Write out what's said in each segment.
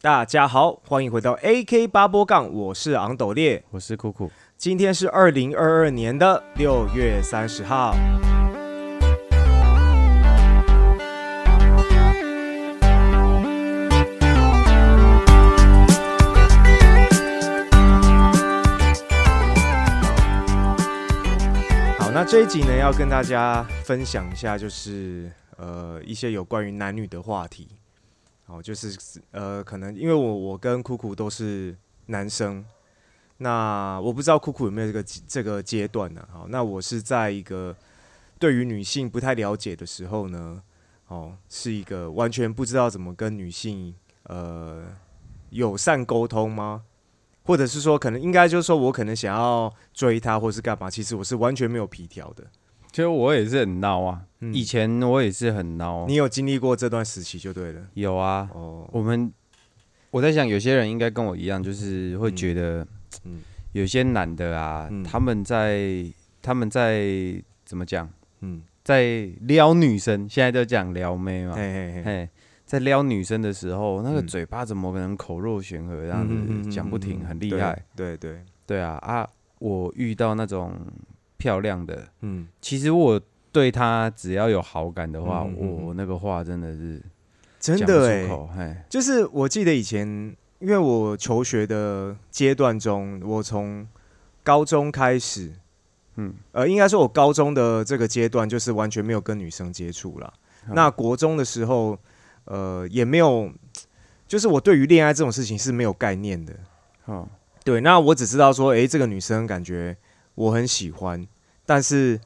大家好，欢迎回到 AK 八波杠，我是昂斗烈。我是酷酷，今天是二零二二年的六月三十号。好，那这一集呢，要跟大家分享一下，就是呃一些有关于男女的话题。哦，就是呃，可能因为我我跟酷酷都是男生，那我不知道酷酷有没有这个这个阶段呢？好，那我是在一个对于女性不太了解的时候呢，哦，是一个完全不知道怎么跟女性呃友善沟通吗？或者是说，可能应该就是说我可能想要追她，或是干嘛？其实我是完全没有皮条的。其实我也是很孬啊，嗯。以前我也是很孬。你有经历过这段时期就对了。有啊，哦，我们我在想，有些人应该跟我一样，就是会觉得，嗯。有些男的啊，嗯。他们在他们在怎么讲，嗯，在撩女生，现在都讲撩妹嘛，嘿嘿嘿，嘿，在撩女生的时候，那个嗯。嘴巴怎么可能口若悬河这样子嗯嗯嗯嗯讲不停，嗯很厉害。对对对，对啊啊，我遇到那种漂亮的，嗯。其实我对她只要有好感的话，嗯嗯嗯我那个话真的是真的哎、出口，嘿，就是我记得以前，因为我求学的阶段中，我从高中开始，嗯，呃，应该说我高中的这个阶段就是完全没有跟女生接触了。嗯。那国中的时候，呃，也没有，就是我对于恋爱这种事情是没有概念的。哦，对，那我只知道说，诶，这个女生感觉我很喜欢，但是，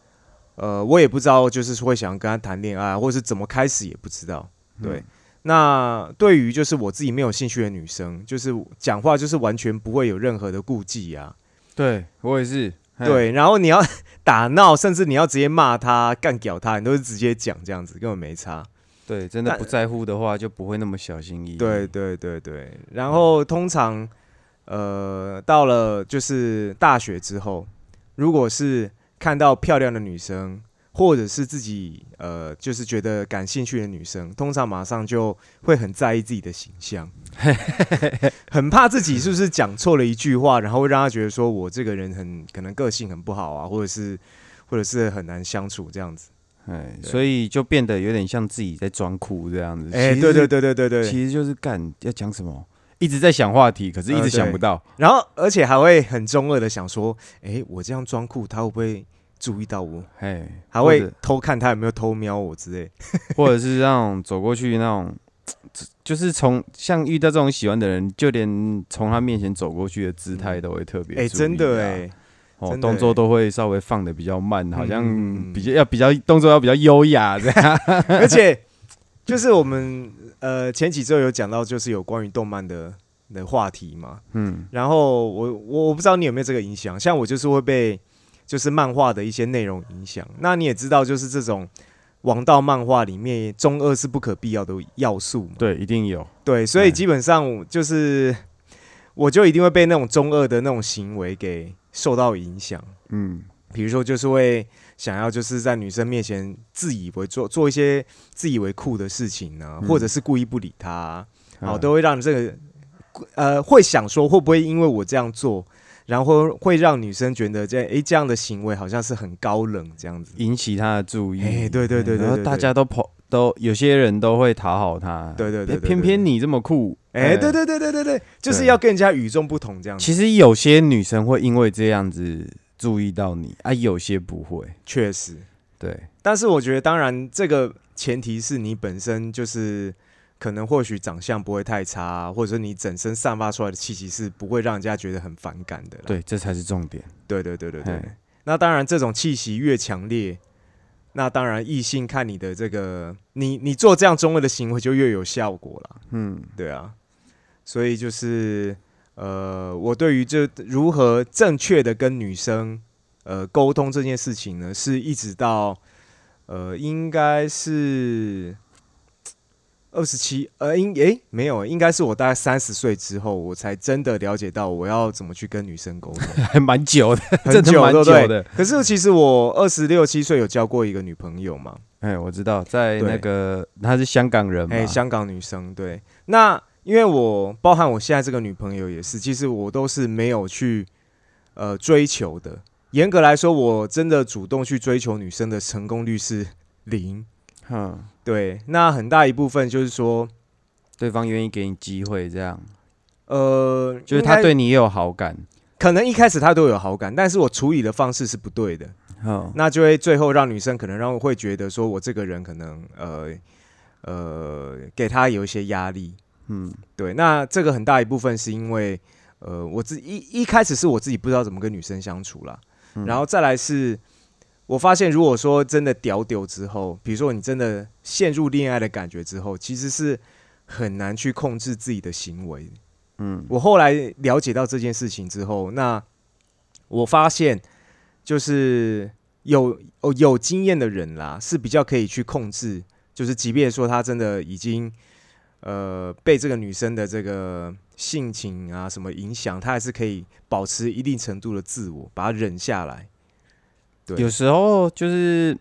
呃，我也不知道就是会想跟他谈恋爱，或者是怎么开始也不知道。对，嗯那对于就是我自己没有兴趣的女生，就是讲话就是完全不会有任何的顾忌啊。对我也是，对，然后你要 打闹，甚至你要直接骂他、干屌他，你都是直接讲这样子，根本没差。对，真的不在乎的话，就不会那么小心翼翼。对对对对，然后通常呃到了就是大学之后，如果是看到漂亮的女生，或者是自己呃就是觉得感兴趣的女生，通常马上就会很在意自己的形象，很怕自己是不是讲错了一句话，然后会让他觉得说我这个人很可能个性很不好啊，或者是或者是很难相处这样子。哎，所以就变得有点像自己在装酷这样子。哎、对对，对对对对，其实就是干要讲什么，一直在想话题，可是一直想不到。然后而且还会很中二的想说，哎、我这样装酷，他会不会注意到我？哎，还会偷看他有没有偷瞄我之类。或者是那种走过去那种，就是从像遇到这种喜欢的人，就连从他面前走过去的姿态都会特别哎、真的啊哎、哦，动作欸都会稍微放的比较慢，好像嗯比较要比较动作要比较优雅这样。而且就是我们呃前几周有讲到，就是有关于动漫的的话题嘛。嗯，然后我我我不知道你有没有这个影响，像我就是会被就是漫画的一些内容影响。那你也知道，就是这种王道漫画里面中二是不可必要的要素嘛。对，一定有。对，所以嗯基本上就是我就一定会被那种中二的那种行为给受到影响。嗯，比如说，就是会想要就是在女生面前自以为做做一些自以为酷的事情呢、嗯或者是故意不理她、啊，哦，嗯都会让这个呃会想说会不会因为我这样做，然后会让女生觉得这诶这样的行为好像是很高冷这样子。引起她的注意。哎对对对对大家都跑都有些人都会讨好他。对对偏偏你这么酷。哎、对对对对对对，就是要跟人家与众不同这样子。其实有些女生会因为这样子注意到你啊，有些不会。确实，对，但是我觉得，当然这个前提是你本身就是可能或许长相不会太差，或者说你整身散发出来的气息是不会让人家觉得很反感的。对，这才是重点。对对对对对。那当然，这种气息越强烈，那当然异性看你的这个，你你做这样中二的行为就越有效果了。嗯，对啊，所以就是呃，我对于这如何正确的跟女生呃沟通这件事情呢，是一直到呃应该是二十七呃应诶、没有，应该是我大概三十岁之后，我才真的了解到我要怎么去跟女生沟通，还蛮久的，很久对的。可是其实我二十六七岁有交过一个女朋友嘛，哎，我知道，在那个她是香港人嘛，哎、香港女生对。那因为我包含我现在这个女朋友也是，其实我都是没有去呃追求的。严格来说，我真的主动去追求女生的成功率是零。哼，对，那很大一部分就是说，对方愿意给你机会，这样呃，就是他对你也有好感。可能一开始他都有好感，但是我处理的方式是不对的，哼，那就会最后让女生可能让我会觉得说我这个人可能呃呃给她有一些压力。嗯，对，那这个很大一部分是因为呃我自一一开始是我自己不知道怎么跟女生相处啦，嗯然后再来是。我发现，如果说真的屌屌之后，比如说你真的陷入恋爱的感觉之后，其实是很难去控制自己的行为。嗯，我后来了解到这件事情之后，那我发现就是有哦有经验的人啦，是比较可以去控制，就是即便说他真的已经呃被这个女生的这个性情啊什么影响，他还是可以保持一定程度的自我，把它忍下来。对。有时候就是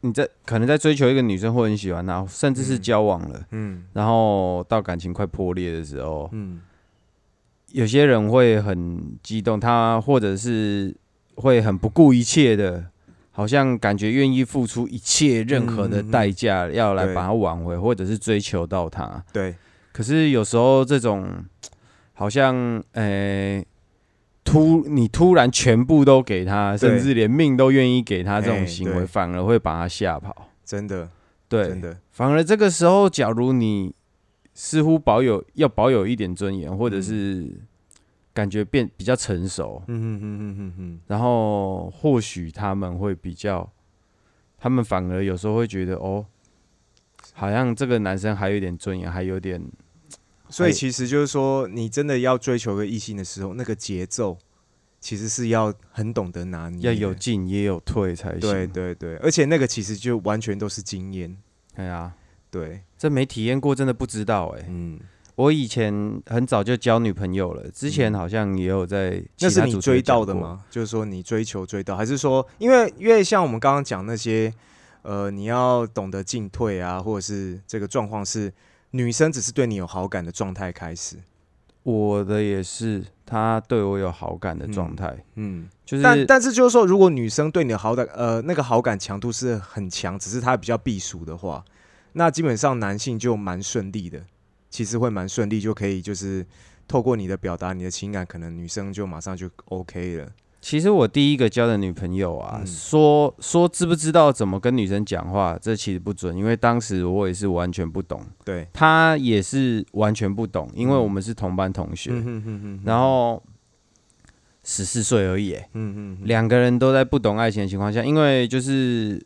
你在可能在追求一个女生或很喜欢她，甚至是嗯。交往了，嗯。然后到感情快破裂的时候，嗯。有些人会很激动，他或者是会很不顾一切的，好像感觉愿意付出一切任何的代价，要来把它挽回，或者是追求到他。对，可是有时候这种好像呃。突你突然全部都给他，甚至连命都愿意给他，这哎种行为反而会把他吓跑。真的对，真的，反而这个时候，假如你似乎保有要保有一点尊严，或者是感觉变比较成熟，嗯哼哼哼哼哼，然后或许他们会比较，他们反而有时候会觉得哦，好像这个男生还有一点尊严，还有点所以哎其实就是说，你真的要追求个异性的时候，那个节奏其实是要很懂得拿捏，要有进也有退才行。对，对对，而且那个其实就完全都是经验，哎呀，对，这没体验过，真的不知道哎、嗯，我以前很早就交女朋友了，之前好像也有在其那是你追到的？吗？就是说你追求追到，还是说因为因为像我们刚刚讲那些，呃，你要懂得进退啊，或者是这个状况是女生只是对你有好感的状态开始，我的也是，她对我有好感的状态，嗯，就是但但是就是说，如果女生对你的好感，呃，那个好感强度是很强，只是她比较避暑的话，那基本上男性就蛮顺利的，其实会蛮顺利，就可以就是透过你的表达你的情感，可能女生就马上就 OK 了。其实我第一个交的女朋友啊，嗯。说说知不知道怎么跟女生讲话，这其实不准，因为当时我也是完全不懂，对，她也是完全不懂，因为我们是同班同学，嗯哼哼哼，然后十四岁而已耶，嗯哼哼，两个人都在不懂爱情的情况下，因为就是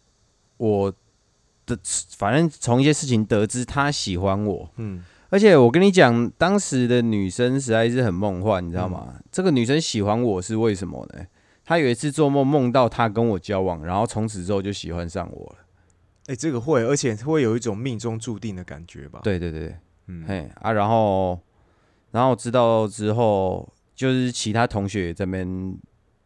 我的，反正从一些事情得知她喜欢我，嗯而且我跟你讲，当时的女生实在是很梦幻，你知道吗？这个女生喜欢我是为什么呢？她有一次做梦梦到她跟我交往，然后从此之后就喜欢上我了。哎、这个会，而且会有一种命中注定的感觉吧？，对对对，嗯，嘿啊，然后然后知道之后，就是其他同学也在那边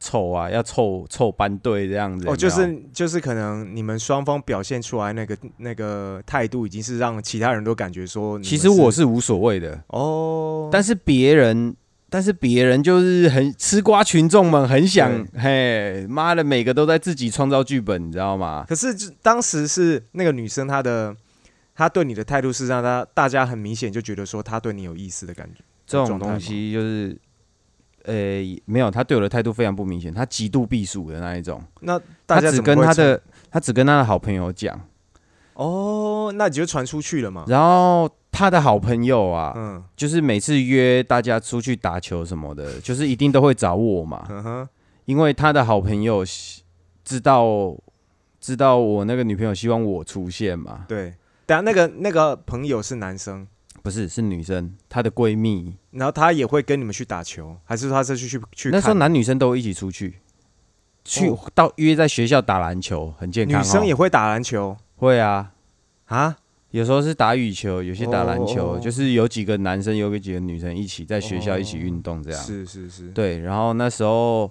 凑啊，要凑凑班队这样子。哦，就是就是可能你们双方表现出来那个那个态度，已经是让其他人都感觉说，其实我是无所谓的，哦，但是别人。但是别人就是很吃瓜群众们很想，嘿，妈的，每个都在自己创造剧本，你知道吗？可是当时是那个女生，她的她对你的态度是让她大家很明显就觉得说她对你有意思的感觉。这种东西就是，呃、没有，他对我的态度非常不明显，他极度避暑的那一种，那大他只跟他的他只跟他的好朋友讲，哦，那你就传出去了嘛？然后他的好朋友啊，嗯就是每次约大家出去打球什么的，就是一定都会找我嘛，嗯哼，因为他的好朋友知道知道我那个女朋友希望我出现嘛，对。等下那个那个朋友是男生，不是是女生，她的闺蜜，然后她也会跟你们去打球，还是说他是去去去那时候男女生都一起出去。去哦。到约在学校打篮球，很健康、哦。女生也会打篮球？会啊，啊？有时候是打羽球，有些打篮球，就是有几个男生，有几个女生一起在学校哦一起运动这样。是是是，对，然后那时候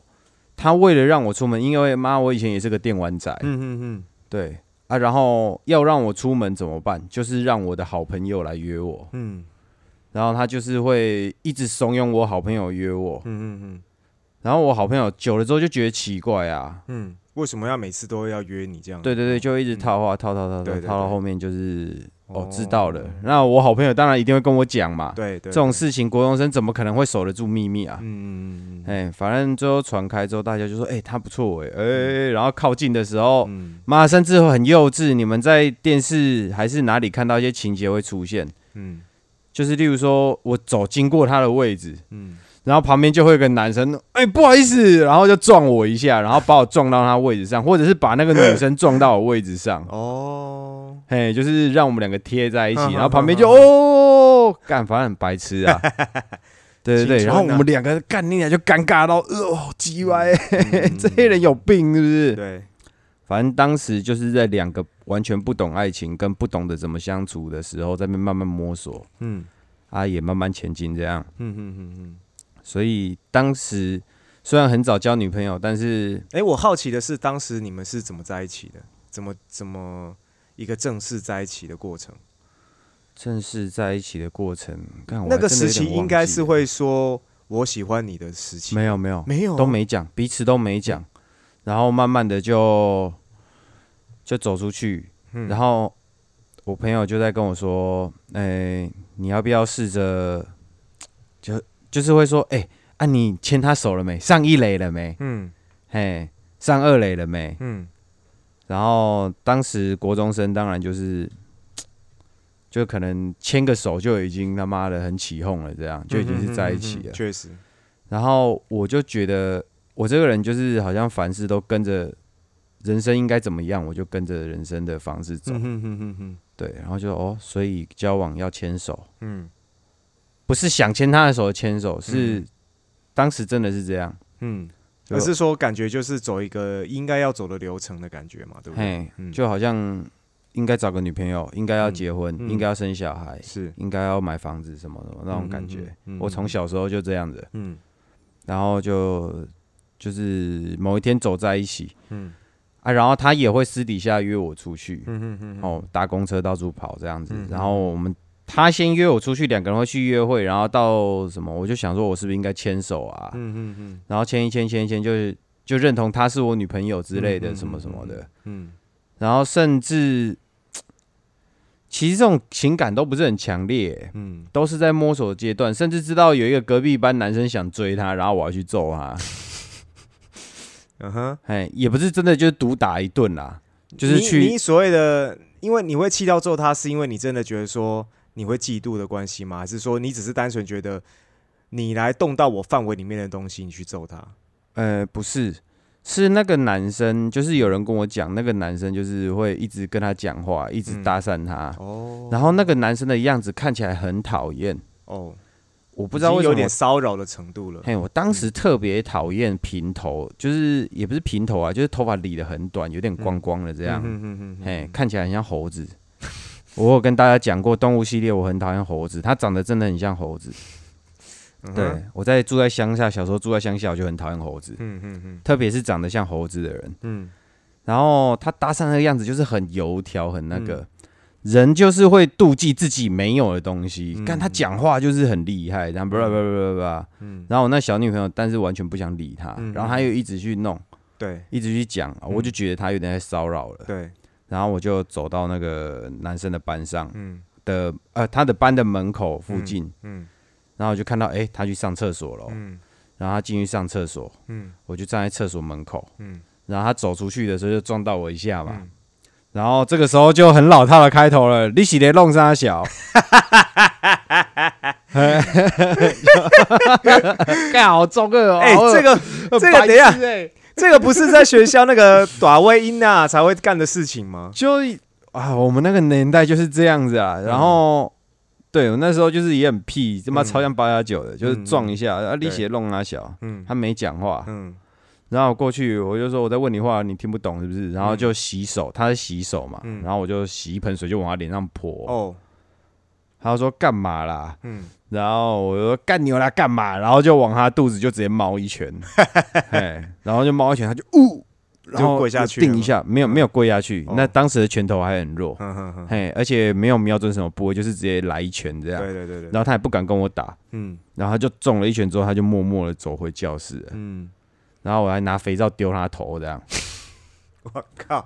他为了让我出门，因为妈我以前也是个电玩仔，嗯嗯嗯，对啊，然后要让我出门怎么办？就是让我的好朋友来约我。嗯，然后他就是会一直怂恿我好朋友约我，嗯嗯嗯然后我好朋友久了之后就觉得奇怪啊，嗯嗯，为什么要每次都要约你这样？对对对，就一直套话套套套套套到后面就是哦哦知道了，那我好朋友当然一定会跟我讲嘛，对对，这种事情国中生怎么可能会守得住秘密啊？嗯，嗯嗯嗯。哎、反正最后传开之后，大家就说，哎、他不错哎、哎、然后靠近的时候，嗯。妈，甚至会很幼稚。你们在电视还是哪里看到一些情节会出现？嗯。就是例如说，我走经过他的位置，嗯然后旁边就会有个男生，哎、不好意思，然后就撞我一下，然后把我撞到他位置上，或者是把那个女生撞到我位置上，哦，嘿，就是让我们两个贴在一起，嗯然后旁边嗯就哦，干，反正很白痴啊。对对对，然后我们两个干你俩就尴尬到，哦，鸡歪，嗯。这些人有病是不是？对，反正当时就是在两个完全不懂爱情跟不懂得怎么相处的时候，在那边慢慢摸索，嗯。啊，也慢慢前进这样。嗯嗯嗯嗯。所以当时虽然很早交女朋友，但是哎，我好奇的是，当时你们是怎么在一起的？怎么怎么一个正式在一起的过程？正式在一起的过程，看那个时期应该是会说“我喜欢你”的时期，没有没有没有都没讲，彼此都没讲，然后慢慢的就就走出去，嗯然后我朋友就在跟我说，哎、你要不要试着，就就是会说，哎、啊，你牵他手了没？上一垒了没？嗯嘿，上二垒了没？嗯然后当时国中生当然就是，就可能牵个手就已经他妈的很起哄了，这样就已经是在一起了。确实，然后我就觉得我这个人就是好像凡事都跟着人生应该怎么样，我就跟着人生的方式走。嗯哼哼哼哼，对，然后就哦，所以交往要牵手，嗯不是想牵他的手牵手，是嗯当时真的是这样。嗯，就而是说感觉就是走一个应该要走的流程的感觉嘛，对不对？嗯。就好像应该找个女朋友，应该要结婚，嗯。应该要生小孩，是。应该要买房子什么的那种感觉。我从小时候就这样子，嗯。然后就就是某一天走在一起。嗯。啊，然后他也会私底下约我出去，嗯嗯嗯，哦，搭公车到处跑这样子。嗯，然后我们。他先约我出去，两个人会去约会，然后到什么，我就想说，我是不是应该牵手啊？嗯嗯嗯。然后牵一牵，牵一牵，就是就认同她是我女朋友之类的，什么什么的。嗯然后甚至，其实这种情感都不是很强烈，嗯。都是在摸索阶段，甚至知道有一个隔壁班男生想追她，然后我要去揍他，嗯哼，哎，也不是真的就是毒打一顿啦，就是你去你所谓的，因为你会气到揍他，是因为你真的觉得说你会嫉妒的关系吗？还是说你只是单纯觉得你来动到我范围里面的东西，你去揍他？呃，不是，是那个男生，就是有人跟我讲，那个男生就是会一直跟他讲话，一直嗯。搭讪他，哦。然后那个男生的样子看起来很讨厌，哦，我我不知道为什么有点骚扰的程度了。嘿，我当时特别讨厌平头，就是也不是平头啊，就是头发理的很短，有点光光的这样，嗯哼哼哼。嘿，看起来很像猴子。我有跟大家讲过，动物系列我很讨厌猴子，它长得真的很像猴子。嗯对，我在住在乡下，小时候住在乡下，我就很讨厌猴子，嗯嗯嗯特别是长得像猴子的人。嗯。然后他搭讪那个样子就是很油条，很那个。人就是会妒忌自己没有的东西，嗯。看他讲话就是很厉害，然后叭叭叭叭叭，嗯，然后我那小女朋友，但是完全不想理他，嗯。然后他又一直去弄，对。一直去讲，我就觉得他有点在骚扰了。对，然后我就走到那个男生的班上嗯。的呃他的班的门口附近，嗯然后我就看到哎、他去上厕所了，嗯。然后他进去上厕所，嗯。我就站在厕所门口，嗯。然后他走出去的时候就撞到我一下嘛，嗯。然后这个时候就很老套的开头了，你洗的弄啥小？干好中二哦！哎，这个这个等一下下，这个不是在学校那个短位音啊才会干的事情吗？就啊，我们那个年代就是这样子啊。然后，对我那时候就是也很屁，他妈嗯超像八加九的，就是嗯撞一下，啊，对力气弄他小，嗯他没讲话。嗯然后我过去我就说我在问你话，你听不懂是不是？然后就洗手，他在洗手嘛，嗯然后我就洗一盆水就往他脸上泼。哦他说干嘛啦？嗯然后我就说干牛来干嘛？然后就往他肚子就直接猫一拳，哎，然后就猫一拳，他就呜然后跪下去定一下，没有没有跪下去，哦。那当时的拳头还很弱，嘿，而且没有瞄准什么部位，就是直接来一拳这样，对对对对，然后他也不敢跟我打，嗯。然后他就中了一拳之后，他就默默的走回教室了，嗯，然后我还拿肥皂丢他头这样，我靠，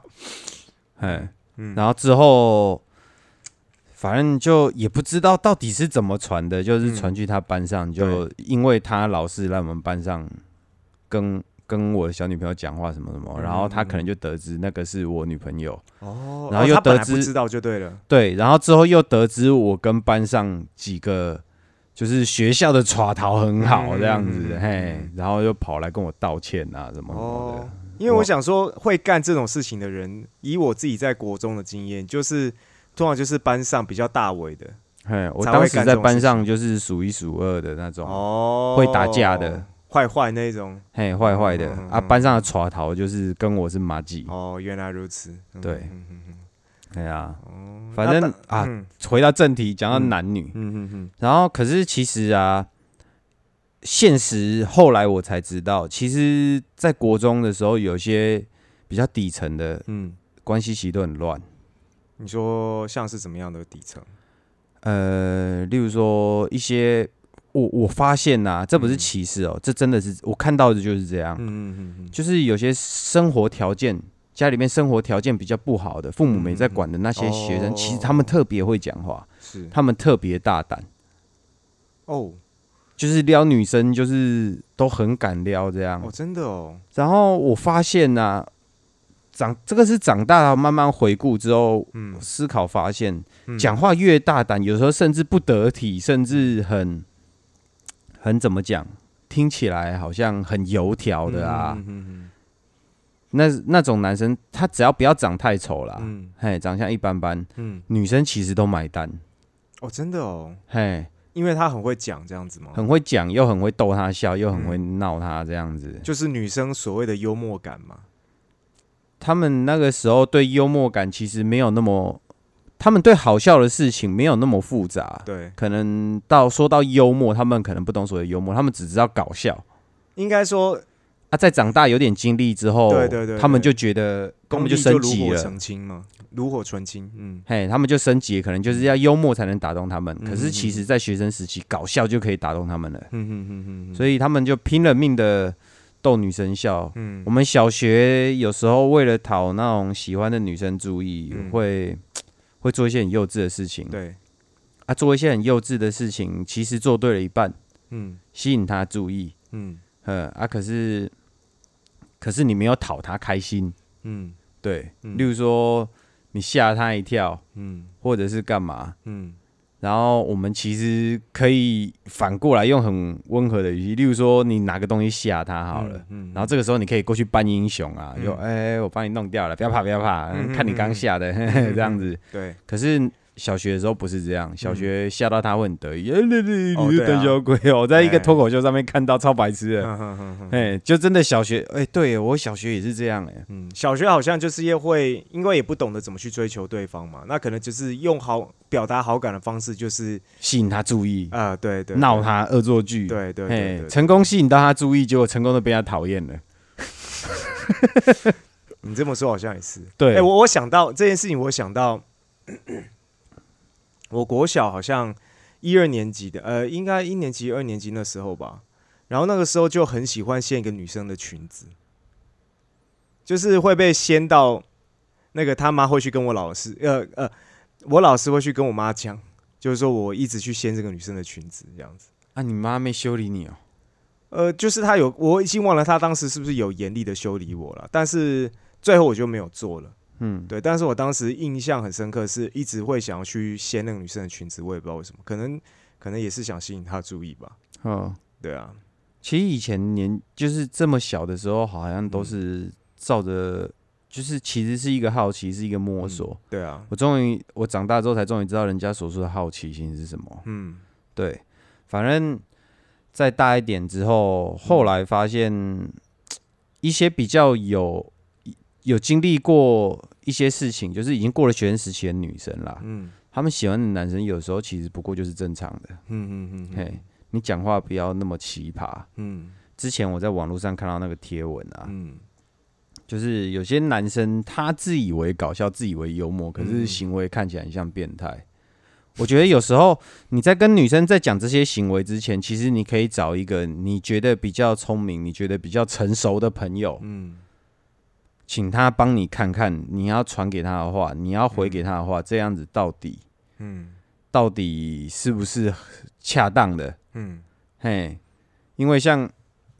嘿，嗯然后之后。反正就也不知道到底是怎么传的，就是嗯。传去他班上，就因为他老是来我们班上跟跟我的小女朋友讲话什么什么，嗯然后他可能就得知那个是我女朋友，哦，然后又得知知道就对了，对，然后之后又得知我跟班上几个就是学校的耍逃很好嗯这样子，嘿嗯，然后又跑来跟我道歉啊什么什么哦的，，因为我想说，会干这种事情的人，以我自己在国中的经验，就是通常就是班上比较大尾的嘿，我当时在班上就是数一数二的那种，哦，会打架的，坏坏那种。嘿，坏坏的。啊，班上的耍逃就是跟我是马吉，哦，原来如此。嗯对。嗯嗯嗯。哎呀，嗯反正啊嗯。回到正题，讲到嗯。男女，嗯嗯嗯，然后可是其实啊，现实后来我才知道，其实，在国中的时候，有些比较底层的嗯，关系其实都很乱。你说像是怎么样的底层？呃，例如说一些，我我发现呐、这不是嗯。歧视哦，这真的是我看到的就是这样，嗯。嗯嗯嗯，就是有些生活条件。家里面生活条件比较不好的，父母没在管的那些学生，哦其实他们特别会讲话，是。他们特别大胆，哦。就是撩女生，就是都很敢撩这样。哦，真的哦，然后我发现呐、长这个是长大了慢慢回顾之后嗯，思考发现，嗯。讲话越大胆，有时候甚至不得体，甚至很很怎么讲，听起来好像很油条的啊。那那种男生，他只要不要长太丑啦，嗯。嘿，长相一般般，嗯，女生其实都买单，哦，真的哦，嘿，因为他很会讲这样子吗？很会讲，又很会逗他笑，又很会闹他这样子。就是女生所谓的幽默感嘛。他们那个时候对幽默感其实没有那么，他们对好笑的事情没有那么复杂。对，可能到说到幽默，他们可能不懂所谓幽默，他们只知道搞笑。应该说啊，在长大有点经历之后，对对对他们就觉得根本就升级了炉火纯。青嘛，炉火纯青。嗯，嘿，他们就升级，可能就是要幽默才能打动他们。嗯可是其实，在学生时期，搞笑就可以打动他们了，嗯嗯嗯嗯，所以他们就拼了命的逗女生笑。嗯。我们小学有时候为了讨那种喜欢的女生注意，嗯。会 会做一些很幼稚的事情。对，啊，做一些很幼稚的事情，其实做对了一半，嗯。吸引她注意。嗯。呃啊，可是可是你没有讨她开心，嗯。对，嗯。例如说你吓她一跳，嗯。或者是干嘛，嗯然后我们其实可以反过来用很温和的语气，例如说你拿个东西吓他好了。嗯，然后这个时候你可以过去扮英雄啊，嗯就哎、我帮你弄掉了，不要怕不要怕，嗯看你刚吓的、嗯 这样子。对，可是小学的时候不是这样，小学吓到他会很得意，哎、你是胆小鬼哦！我在一个哎。脱口秀上面看到超白痴的，哎、就真的小学，哎、对我小学也是这样、哎，嗯，小学好像就是也会，因为也不懂得怎么去追求对方嘛，那可能就是用好表达好感的方式，就是吸引他注意，啊，对对，闹他恶作剧，对，对对对哎，对，成功吸引到他注意，结果成功的被他讨厌了，你这么说好像也是。对，哎、我我想到这件事情，我想到我国小好像一二年级的，呃，应该一年级、二年级那时候吧。然后那个时候就很喜欢掀一个女生的裙子，就是会被掀到那个他妈会去跟我老师，呃呃，我老师会去跟我妈讲，就是说我一直去掀这个女生的裙子这样子。啊，你妈没修理你哦，呃，就是他有，我已经忘了他当时是不是有严厉的修理我了，但是最后我就没有做了。嗯，对，但是我当时印象很深刻，是一直会想要去掀那个女生的裙子，我也不知道为什么，可能可能也是想吸引她注意吧。哦，对啊，其实以前年就是这么小的时候，好像嗯都是照着，就是其实是一个好奇，是一个摸索。对啊，我终于，我长大之后才终于知道人家所说的好奇心是什么。嗯对，反正再大一点之后，后来发现一些比较有有经历过一些事情，就是已经过了学生时期的女生啦，嗯。他们喜欢的男生有时候其实不过就是正常的。嗯嗯嗯嘿，你讲话不要那么奇葩。嗯。之前我在网络上看到那个贴文啊，嗯。就是有些男生他自以为搞笑，自以为幽默，可是嗯。行为看起来很像变态。我觉得有时候你在跟女生在讲这些行为之前，其实你可以找一个你觉得比较聪明、你觉得比较成熟的朋友，嗯请他帮你看看你要传给他的话，你要回给他的话，这样子到底嗯到底是不是恰当的？嗯嘿，因为像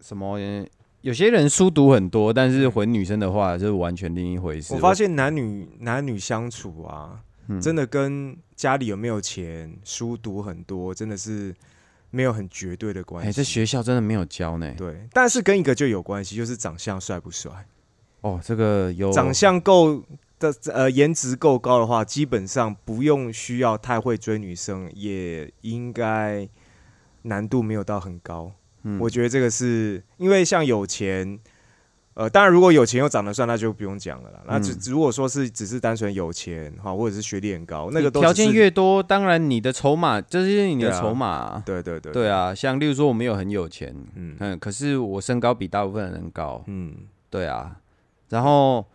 什么，呃有些人书读很多，但是回女生的话，就是完全另一回事。我发现男女男女相处啊，嗯真的跟家里有没有钱、书读很多，真的是没有很绝对的关哎、系。这学校真的没有教呢。对，但是跟一个就有关系，就是长相帅不帅。哦，这个有长相够的呃颜值够高的话，基本上不用需要太会追女生，也应该难度没有到很高。嗯。我觉得这个是因为像有钱，呃，当然如果有钱又长得帅，那就不用讲了啦。那只嗯如果说是只是单纯有钱哈，或者是学历很高，那个都条件越多，当然你的筹码就是你的筹码。啊、对对对对，啊，像例如说我没有很有钱，嗯。嗯，可是我身高比大部分人高，嗯。对啊。然后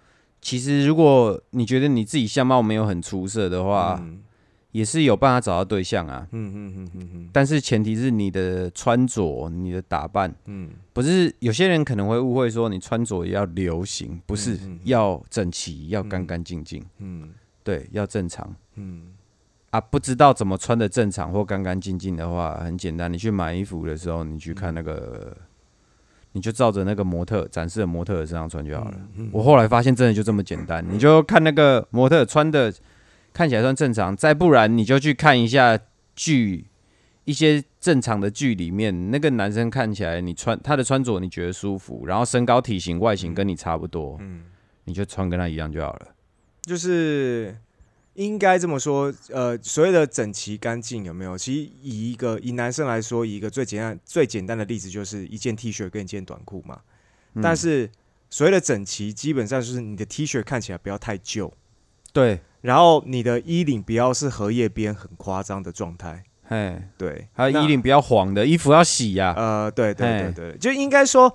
其实如果你觉得你自己相貌没有很出色的话，嗯。也是有办法找到对象啊。嗯嗯嗯嗯嗯但是前提是你的穿着、你的打扮，嗯。不是有些人可能会误会说你穿着要流行，不是、要整齐，要干干净净，嗯对，要正常。嗯。啊。不知道怎么穿的正常或干干净净的话，很简单，你去买衣服的时候，你去看那个，你就照着那个模特展示的模特的身上穿就好了。嗯我后来发现真的就这么简单，你就看那个模特穿的看起来算正常，再不然你就去看一下剧，一些正常的剧里面，那个男生看起来你穿他的穿着你觉得舒服，然后身高体型外形跟你差不多，嗯，你就穿跟他一样就好了。就是应该这么说，呃，所谓的整齐干净有没有？其实以一个以男生来说，以一个最简单最简单的例子，就是一件 T 恤跟一件短裤嘛。嗯。但是所谓的整齐，基本上就是你的 T 恤看起来不要太旧，对，然后你的衣领不要是荷叶边很夸张的状态。嘿，对，那还有衣领不要黄的衣服要洗呀、呃，对对对嘿。对，就应该说，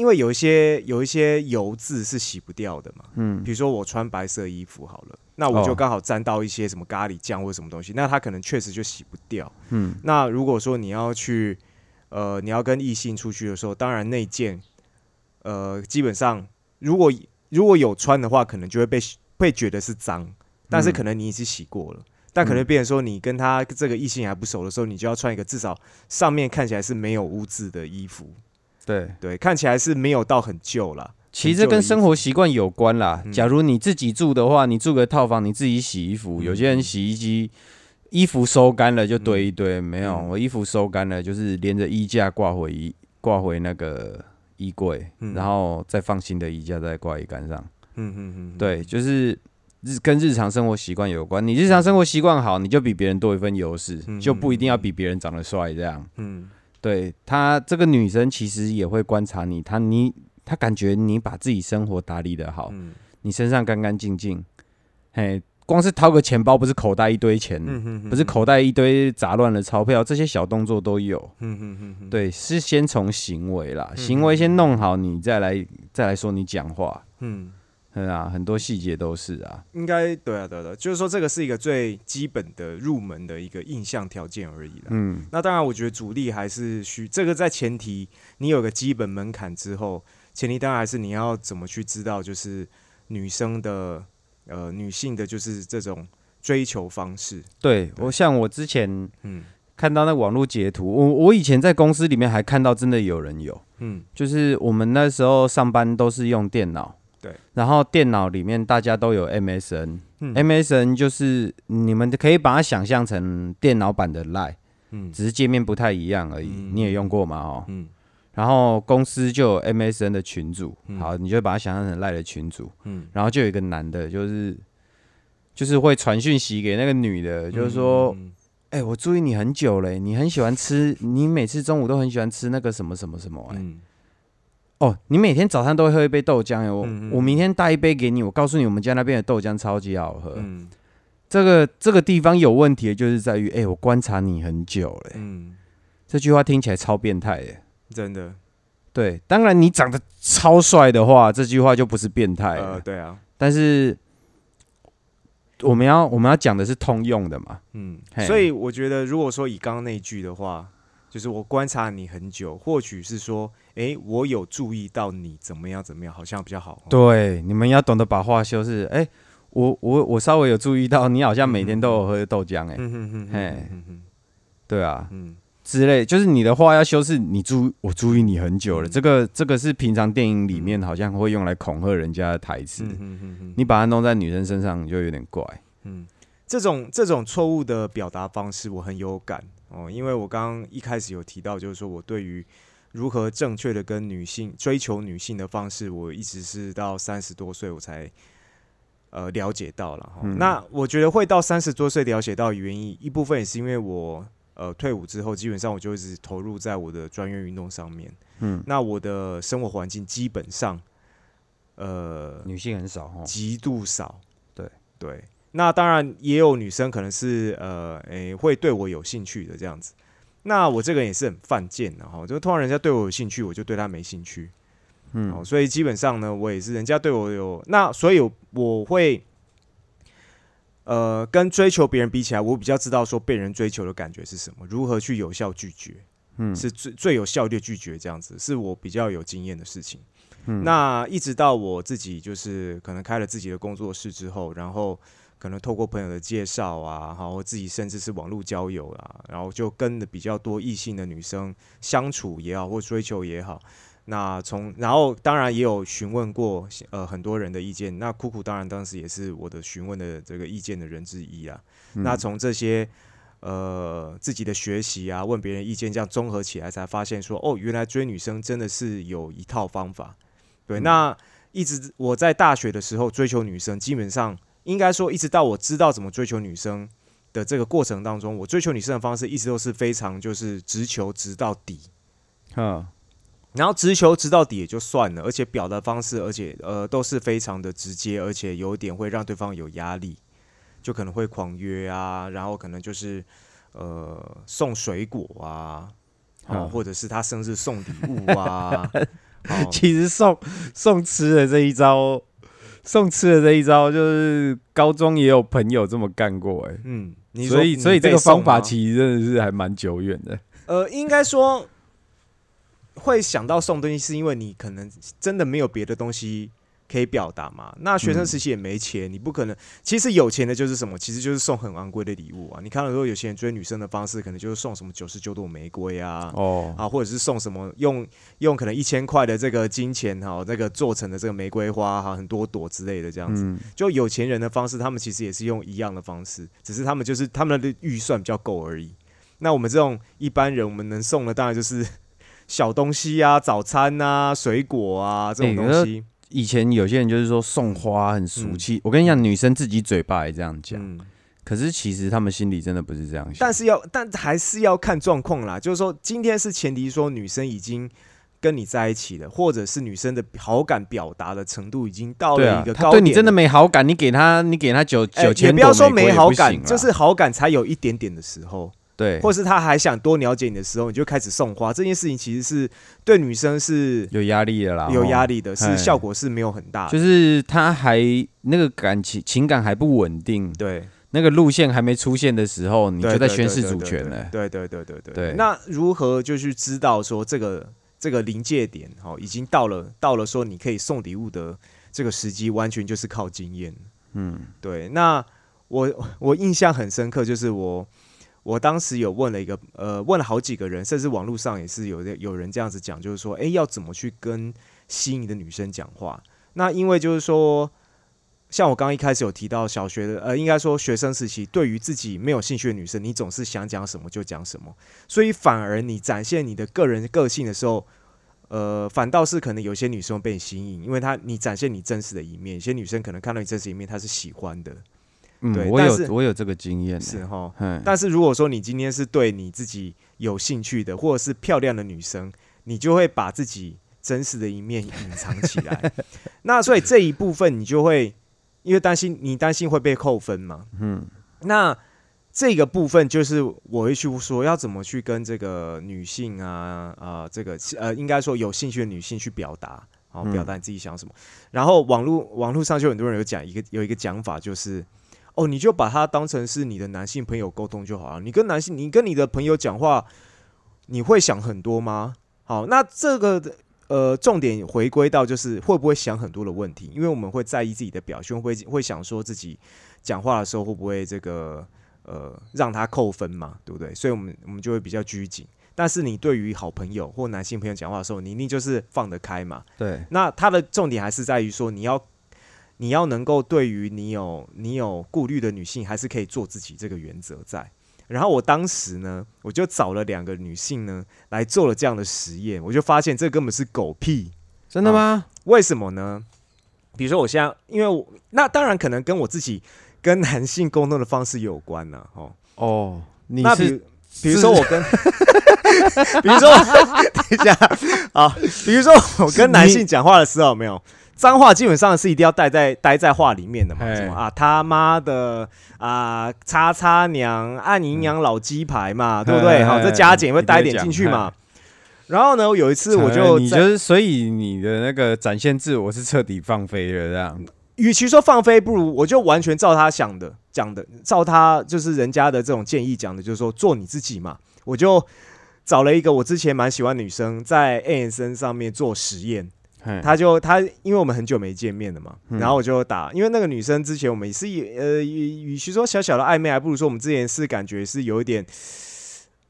因为有一些有一些油渍是洗不掉的嘛。嗯比如说我穿白色衣服好了，那我就哦刚好沾到一些什么咖喱酱或什么东西，那它可能确实就洗不掉。嗯，那如果说你要去，呃，你要跟异性出去的时候，当然那件，呃，基本上如果如果有穿的话，可能就会被会觉得是脏，但是嗯可能你已经洗过了。但可能变成说，你跟他这个异性还不熟的时候，你就要穿一个至少上面看起来是没有污渍的衣服，对。对，看起来是没有到很旧了。其实跟生活习惯有关啦。嗯假如你自己住的话，你住个套房，你自己洗衣服。嗯有些人洗衣机衣服收干了就堆一堆，没有，嗯我衣服收干了就是连着衣架挂回衣挂回那个衣柜，嗯然后再放新的衣架再挂衣杆上。嗯嗯嗯，对，就是日跟日常生活习惯有关。你日常生活习惯好，你就比别人多一份优势，嗯就不一定要比别人长得帅这样。嗯对她这个女生其实也会观察你，她你她感觉你把自己生活打理的好，嗯你身上干干净净，嘿，光是掏个钱包，不是口袋一堆钱，嗯嗯，不是口袋一堆杂乱的钞票，这些小动作都有。嗯嗯嗯嗯，对，是先从行为啦，嗯行为先弄好，你再来再来说你讲话，嗯。对啊，很多细节都是啊。应该对啊，对啊对啊，就是说这个是一个最基本的入门的一个印象条件而已啦。嗯，那当然，我觉得主力还是需这个在前提你有个基本门槛之后，前提当然还是你要怎么去知道，就是女生的呃女性的就是这种追求方式。对我像我之前嗯看到那网络截图，我我以前在公司里面还看到真的有人有，嗯就是我们那时候上班都是用电脑，对，然后电脑里面大家都有 MSN，嗯。MSN 就是你们可以把它想象成电脑版的 Line，嗯。只是界面不太一样而已。嗯。你也用过嘛？哦，嗯。然后公司就有 MSN 的群组，嗯。好，你就把它想象成 Line 的群组，嗯，然后就有一个男的，就是就是会传讯息给那个女的，就是说，嗯。哎、我注意你很久嘞，你很喜欢吃，你每次中午都很喜欢吃那个什么什么什么、哎、嗯哦，你每天早上都会喝一杯豆浆哎，我、嗯嗯我明天带一杯给你，我告诉你，我们家那边的豆浆超级好喝。嗯。这个这个地方有问题的就是在于，哎、我观察你很久了，嗯，这句话听起来超变态的。真的，对，当然你长得超帅的话，这句话就不是变态了。呃，对啊，但是我们要我们要讲的是通用的嘛，嗯。嘿，所以我觉得，如果说以刚刚那句的话，就是我观察你很久，或许是说，哎，我有注意到你怎么样怎么样，好像比较好哦。对，你们要懂得把话修饰。哎、我我我稍微有注意到，你好像每天都有喝豆浆、哎、嗯哼哼哼嘿哼哼对啊，嗯之类，就是你的话要修饰。你注我注意你很久了，嗯这个这个是平常电影里面好像会用来恐吓人家的台词，嗯你把它弄在女生身上就有点怪。嗯，这种这种错误的表达方式，我很有感哦，因为我刚刚一开始有提到，就是说我对于如何正确的跟女性追求女性的方式，我一直是到三十多岁我才呃了解到了哈。嗯那我觉得会到三十多岁了解到原因，一部分也是因为我呃退伍之后，基本上我就一直投入在我的专业运动上面。嗯，那我的生活环境基本上呃女性很少哦。极度少。对对，那当然也有女生可能是呃诶、会对我有兴趣的这样子。那我这个人也是很犯贱的哈，就通常人家对我有兴趣，我就对他没兴趣。嗯哦，所以基本上呢，我也是人家对我有那，所以我会呃跟追求别人比起来，我比较知道说被人追求的感觉是什么，如何去有效拒绝。嗯是最最有效率的拒绝，这样子是我比较有经验的事情。嗯那一直到我自己就是可能开了自己的工作室之后，然后可能透过朋友的介绍啊，好，我自己甚至是网络交友啊，然后就跟的比较多异性的女生相处也好，或追求也好。那从然后当然也有询问过呃很多人的意见，那酷酷当然当时也是我的询问的这个意见的人之一啊。那从这些呃自己的学习啊，问别人意见，这样综合起来，才发现说，哦，原来追女生真的是有一套方法。对，那一直我在大学的时候追求女生，基本上应该说，一直到我知道怎么追求女生的这个过程当中，我追求女生的方式一直都是非常就是直球直到底。嗯。然后直球直到底也就算了，而且表达方式，而且呃都是非常的直接，而且有点会让对方有压力，就可能会狂约啊，然后可能就是呃送水果啊，哦，嗯。或者是他生日送礼物啊，哦，其实送送吃的这一招，送吃的这一招，就是高中也有朋友这么干过哎、嗯，你所以所以这个方法其其实真的是还蛮久远的。呃，应该说会想到送东西，是因为你可能真的没有别的东西可以表达嘛。那学生时期也没钱，你不可能。其实有钱的就是什么？其实就是送很昂贵的礼物啊。你看到说有些人追女生的方式，可能就是送什么九十九朵玫瑰啊。哦，啊，或者是送什么用用可能一千块的这个金钱哈，这个做成的这个玫瑰花哈，很多朵之类的这样子。嗯，就有钱人的方式，他们其实也是用一样的方式，只是他们就是他们的预算比较够而已。那我们这种一般人，我们能送的当然就是小东西啊、早餐啊、水果啊这种东西。以前有些人就是说送花很俗气，我跟你讲，女生自己嘴巴也这样讲，嗯，可是其实他们心里真的不是这样想。但是要，但还是要看状况啦。就是说，今天是前提说女生已经跟你在一起了，或者是女生的好感表达的程度已经到了一个，高对你真的没好感，你给他你给他九哎九千，也不要说没好感，就是好感才有一点点的时候。对，或是他还想多了解你的时候，你就开始送花。这件事情其实是对女生是有压力的啦，有压力，的，哎是效果是没有很大的。就是他还那个感情情感还不稳定，对，那个路线还没出现的时候，你就在宣示主权了。对对对对对对那如何就去知道说这个这个临界点，哦，已经到了到了说你可以送礼物的这个时机，完全就是靠经验。嗯对，那我我印象很深刻，就是我我当时有问了一个呃，问了好几个人，甚至网络上也是有的有人这样子讲，就是说，哎，要怎么去跟心仪的女生讲话？那因为就是说，像我刚刚一开始有提到小学的呃，应该说学生时期，对于自己没有兴趣的女生，你总是想讲什么就讲什么，所以反而你展现你的个人个性的时候。呃，反倒是可能有些女生被你吸引，因为她你展现你真实的一面，有些女生可能看到你真实一面，她是喜欢的，嗯，对我有我有这个经验，是哈。嗯，但是如果说你今天是对你自己有兴趣的，或者是漂亮的女生，你就会把自己真实的一面隐藏起来。那所以这一部分你就会因为担心，你担心会被扣分嘛？嗯，那这个部分就是我会去说要怎么去跟这个女性啊啊、这个呃应该说有兴趣的女性去表达，好、嗯表达你自己想什么。然后网络网络上就很多人有讲一个有一个讲法就是。哦，你就把它当成是你的男性朋友沟通就好了。你跟男性，你跟你的朋友讲话，你会想很多吗？好，那这个呃重点回归到就是会不会想很多的问题，因为我们会在意自己的表现，会会想说自己讲话的时候会不会这个呃让他扣分嘛，对不对？所以我们我们就会比较拘谨。但是你对于好朋友或男性朋友讲话的时候，你一定就是放得开嘛。对，那他的重点还是在于说，你要你要能够对于你有你有顾虑的女性，还是可以做自己这个原则在。然后我当时呢，我就找了两个女性呢来做了这样的实验，我就发现这根本是狗屁。真的吗？为什么呢？比如说我现在，因为我那当然可能跟我自己跟男性沟通的方式有关呢、哦。哦，你那比是如 比如说我跟，比如说等一下啊，比如说我跟男性讲话的时候，有没有脏话基本上是一定要待在待在话里面的嘛？什么啊他妈的啊叉叉娘按姨娘老鸡排嘛，对不对？好，这加减会一定会带一点进去嘛。然后呢，有一次我就在你就是，所以你的那个展现自我是彻底放飞了，这样。与其说放飞，不如我就完全照他想的讲的，照他就是人家的这种建议讲的，就是说做你自己嘛。我就找了一个我之前蛮喜欢的女生，在 A N 身上面做实验。嘿她就他因为我们很久没见面了嘛，嗯然后我就打，因为那个女生之前我们也是也呃，与与其说小小的暧昧，还不如说我们之前是感觉是有一点。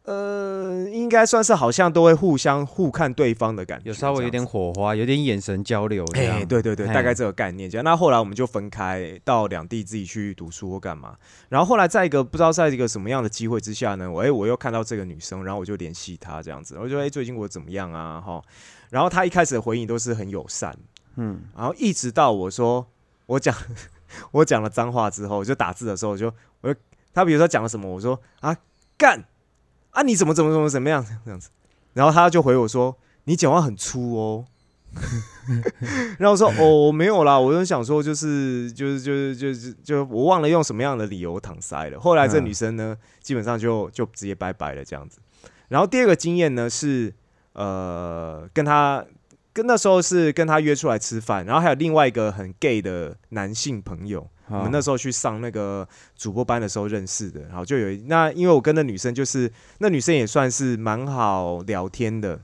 呃，应该算是好像都会互相互看对方的感觉，有稍微有点火花，有点眼神交流这哎、样。对对对，大概这个概念这样。那后来我们就分开到两地自己去读书或干嘛。然后后来在一个不知道在一个什么样的机会之下呢，我哎、我又看到这个女生，然后我就联系她这样子，我就说哎、最近我怎么样啊哈。然后他一开始的回应都是很友善，嗯，然后一直到我说我讲 我讲了脏话之后，我就打字的时候我就我就他比如说讲了什么，我说啊干啊你怎么怎么怎么怎么样这样子，然后他就回我说你讲话很粗哦。然后我说哦没有啦，我就想说就是就是就是就是就我忘了用什么样的理由搪塞了。后来这嗯女生呢，基本上就就直接拜拜了这样子。然后第二个经验呢是呃跟他跟那时候是跟他约出来吃饭，然后还有另外一个很 gay 的男性朋友，我们那时候去上那个主播班的时候认识的，然后就有一那因为我跟那女生就是那女生也算是蛮好聊天的，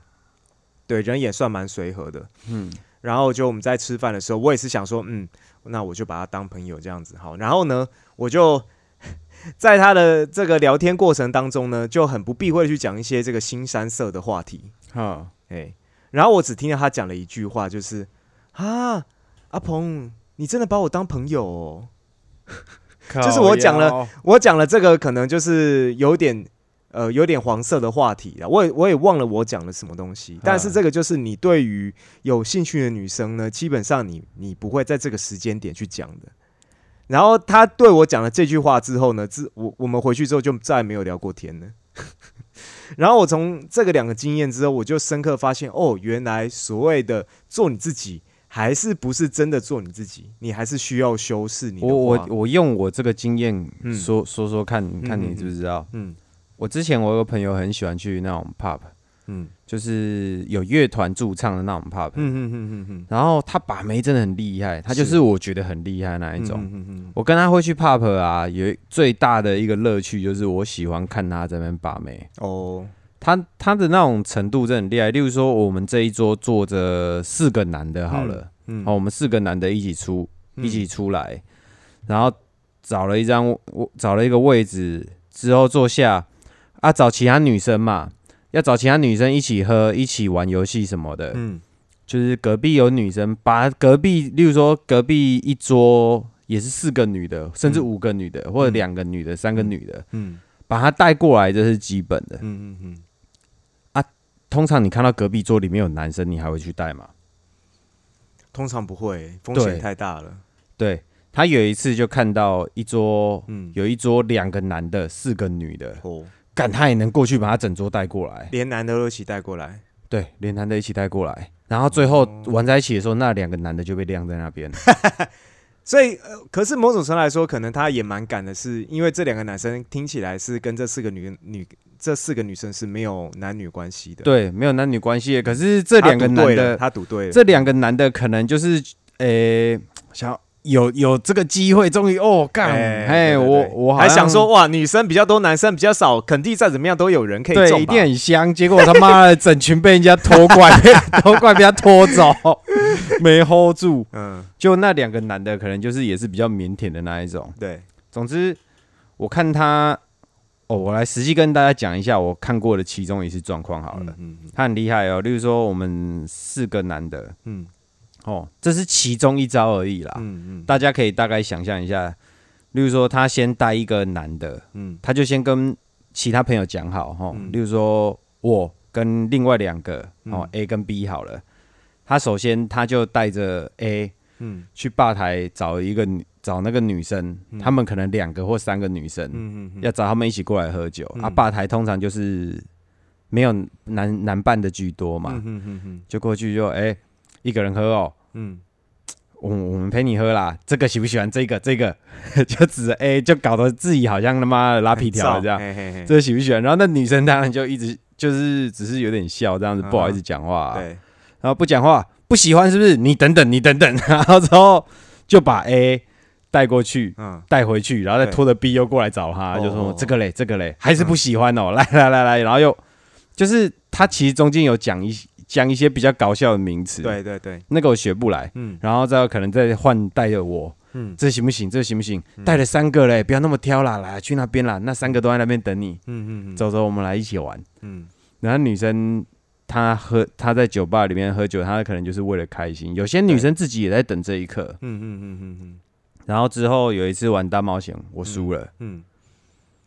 对人也算蛮随和的，嗯，然后就我们在吃饭的时候，我也是想说，嗯，那我就把她当朋友这样子好。然后呢，我就 在他的这个聊天过程当中呢，就很不避讳的去讲一些这个新山色的话题，哈，哎，然后我只听到他讲了一句话，就是啊，阿鹏，你真的把我当朋友哦。就是我讲了，我讲了这个，可能就是有点呃有点黄色的话题了。我也我也忘了我讲了什么东西，但是这个就是你对于有兴趣的女生呢，基本上你你不会在这个时间点去讲的。然后他对我讲了这句话之后呢，自我我们回去之后就再也没有聊过天了。然后我从这个两个经验之后，我就深刻发现，哦，原来所谓的做你自己，还是不是真的做你自己，你还是需要修饰你的我我我用我这个经验嗯。说说说看，看你嗯知不知道？嗯。我之前我有个朋友很喜欢去那种 pub，嗯。就是有乐团驻唱的那种 pop，、嗯嗯嗯嗯嗯。然后他把妹真的很厉害，他就是是我觉得很厉害那一种。嗯嗯嗯我跟他会去 pop 啊，有最大的一个乐趣就是我喜欢看他这边把妹。哦，他他的那种程度真的很厉害，例如说我们这一桌坐着四个男的，好了，嗯。好，我们四个男的一起出，嗯。一起出来，然后找了一张我找了一个位置之后坐下，啊，找其他女生嘛，要找其他女生一起喝，一起玩游戏什么的，嗯。就是隔壁有女生，把隔壁，例如说隔壁一桌也是四个女的，甚至嗯。五个女的，或者嗯。两个女的、三个女的，嗯。把她带过来，这是基本的。嗯嗯嗯，啊通常你看到隔壁桌里面有男生，你还会去带吗？通常不会，风险太大了。对他有一次就看到一桌，嗯，有一桌两个男的，四个女的，哦，干他也能过去把他整桌带过来，连男的都一起带过来，对，连男的一起带过来，然后最后哦玩在一起的时候，那两个男的就被晾在那边。所以，呃，可是某种程度来说，可能他也蛮赶的是，因为这两个男生听起来是跟这四个女女这四个女生是没有男女关系的。对，没有男女关系的。可是这两个男的，他赌对了，这两个男的可能就是，诶、想要有有这个机会，终于哦干，哎我我还想说，哇，女生比较多，男生比较少，肯定再怎么样都有人可以对，一定很香。结果他妈的整群被人家拖怪，拖怪被他拖走，没 hold 住。嗯，就那两个男的，可能就是也是比较腼腆的那一种。对，总之，我看他，哦，我来实际跟大家讲一下我看过的其中一次状况好了。嗯嗯他很厉害哦，例如说我们四个男的，嗯哦，这是其中一招而已啦。嗯嗯。大家可以大概想象一下，例如说他先带一个男的，嗯。他就先跟其他朋友讲好哈，嗯。例如说我跟另外两个哦嗯 A 跟 B 好了，他首先他就带着 A 嗯。去吧台找一个女找那个女生，他们可能两个或三个女生，要找他们一起过来喝酒、啊。嗯吧台通常就是没有男男伴的居多嘛，就过去就哎、一个人喝哦，嗯。我我们陪你喝啦，这个喜不喜欢？这个这个 就指着 A，就搞得自己好像他妈的拉皮条了这样，嘿嘿嘿。这个喜不喜欢？然后那女生当然就一直就是只是有点笑这样子，嗯不好意思讲话、对，然后不讲话，不喜欢是不是？你等等，你等等，然后之后就把 A 带过去，嗯。带回去，然后再拖着 B 又过来找他，哦就说哦这个嘞，这个嘞，还是不喜欢哦，来来来来，然后又就是他其实中间有讲一讲一些比较搞笑的名词，，对对对，那个我学不来，嗯。然后再有可能再换带着我，嗯。这行不行？这行不行？带了三个嘞，不要那么挑啦，来去那边啦，那三个都在那边等你，嗯嗯嗯，走走，我们来一起玩。嗯。然后女生她喝她在酒吧里面喝酒，她可能就是为了开心。有些女生自己也在等这一刻。嗯嗯嗯嗯嗯。然后之后有一次玩大冒险，我输了，嗯，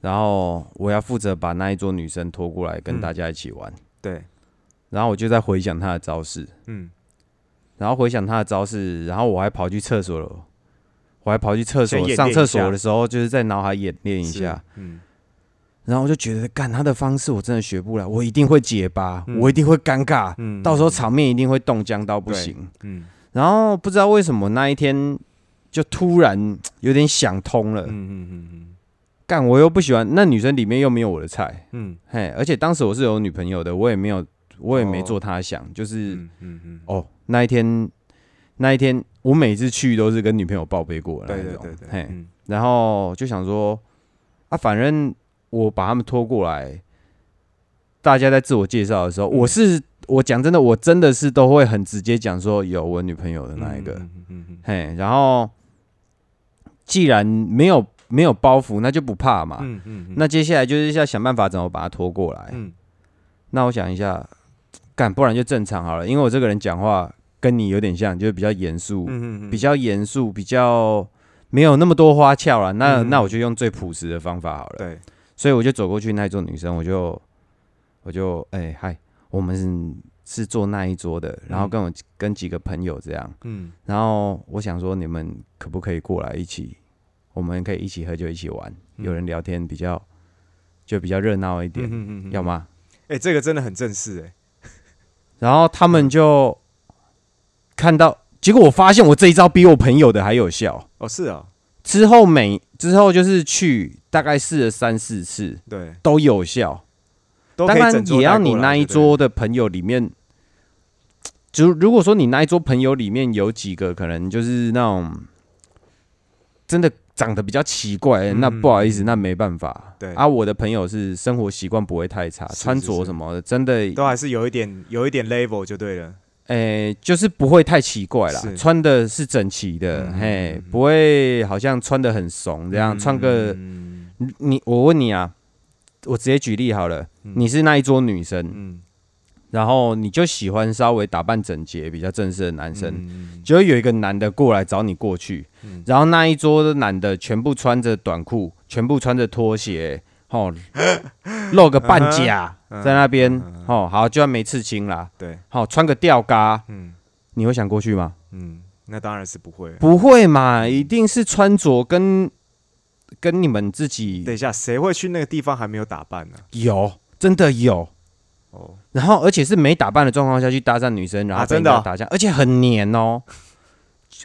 然后我要负责把那一桌女生拖过来跟嗯大家一起玩。对，然后我就在回想他的招式，嗯然后回想他的招式，然后我还跑去厕所了。我还跑去厕所上厕所的时候，就是在脑海演练一下，，嗯然后我就觉得，干他的方式我真的学不来，我一定会结巴，嗯我一定会尴尬，嗯，到时候场面一定会冻僵到不行。嗯然后不知道为什么那一天就突然有点想通了，嗯嗯嗯嗯干我又不喜欢那女生里面又没有我的菜，嗯嘿，而且当时我是有女朋友的，我也没有我也没哦。做他想，就是、嗯嗯嗯，哦那一天那一天我每次去都是跟女朋友报备过的那种，对对对对，嘿，嗯。然后就想说啊，反正我把他们拖过来，大家在自我介绍的时候，嗯。我是我讲真的，我真的是都会很直接讲说有我女朋友的那一个，嗯嗯嗯嘿，然后既然没有没有包袱，那就不怕嘛。嗯嗯，那接下来就是要想办法怎么把他拖过来。嗯。那我想一下，干不然就正常好了，因为我这个人讲话跟你有点像，就是比较严肃，嗯嗯比较严肃，比较没有那么多花俏了。那、嗯那我就用最朴实的方法好了。对，所以我就走过去那一桌女生，我就我就哎嗨、我们是是坐那一桌的，然后跟我跟几个朋友这样，嗯。然后我想说你们可不可以过来一起，我们可以一起喝酒一起玩，嗯。有人聊天比较就比较热闹一点，嗯嗯。要？吗？哎，这个真的很正式哎，然后他们就看到，结果我发现我这一招比我朋友的还有效。哦是啊，之后每之后就是去大概试了三四次对，都有效，当然也要你那一桌的朋友里面，就如果说你那一桌朋友里面有几个可能就是那种真的长得比较奇怪，嗯。那不好意思，那没办法。对。啊，我的朋友是生活习惯不会太差，穿是是是。着什么的真的都还是有一点有一点 level 就对了，诶、就是不会太奇怪啦，穿的是整齐的，嗯嘿，不会好像穿的很怂这样，穿个嗯你你我问你啊，我直接举例好了，嗯。你是那一桌女生，嗯然后你就喜欢稍微打扮整洁、比较正式的男生，嗯就会有一个男的过来找你过去，嗯然后那一桌的男的全部穿着短裤，全部穿着拖鞋，哦，露个半甲嗯 在那边哦，好，就算没刺青啦，对，好，穿个吊嘎，嗯你会想过去吗？嗯，那当然是不会。不会嘛，一定是穿着跟跟你们自己等一下，谁会去那个地方还没有打扮呢？有，真的有。哦，然后而且是没打扮的状况下去搭讪女生，然后啊真的哦？打架，而且很黏哦。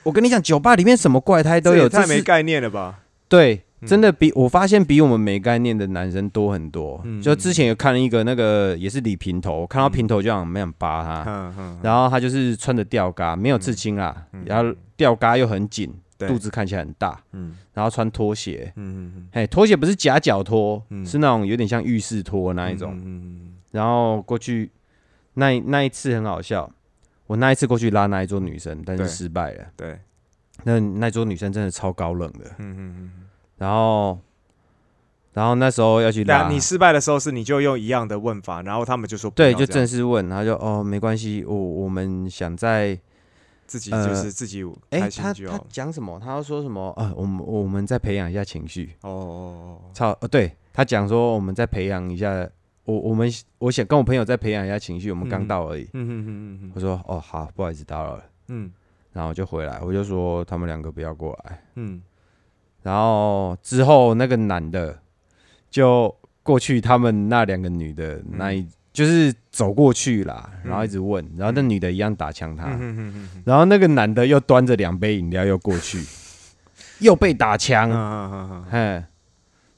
我跟你讲，酒吧里面什么怪胎都有，太没概念了吧？对，嗯。真的比我发现比我们没概念的男生多很多。嗯。就之前有看了一个那个也是理平头，看到平头就想没想扒他，然后他就是穿着吊嘎，没有刺青啦，嗯。然后吊嘎又很紧，肚子看起来很大，嗯。然后穿拖鞋，嗯嗯嗯。嘿，拖鞋不是夹脚拖，嗯。是那种有点像浴室拖那那一种。嗯嗯然后过去那那一次很好笑，我那一次过去拉那一桌女生，但是失败了。对，那那桌女生真的超高冷的，嗯嗯嗯。然后然后那时候要去拉，你失败的时候是你就用一样的问法，然后他们就说不对就正式问，他就哦没关系，我我们想在自己呃就是自己哎他他。讲什么？他要说什么？呃，我们我们再培养一下情绪。哦哦操，呃，对他讲说我们再培养一下，我我们我想跟我朋友再培养一下情绪，我们刚嗯到而已。嗯嗯嗯嗯我说哦好，不好意思打扰了，嗯。然后就回来，我就说他们两个不要过来。嗯。然后之后那个男的就过去，他们那两个女的那一、就是走过去啦，然后一直问，然后那女的一样打枪他，嗯嗯嗯然后那个男的又端着两杯饮料又过去，又被打枪，嗯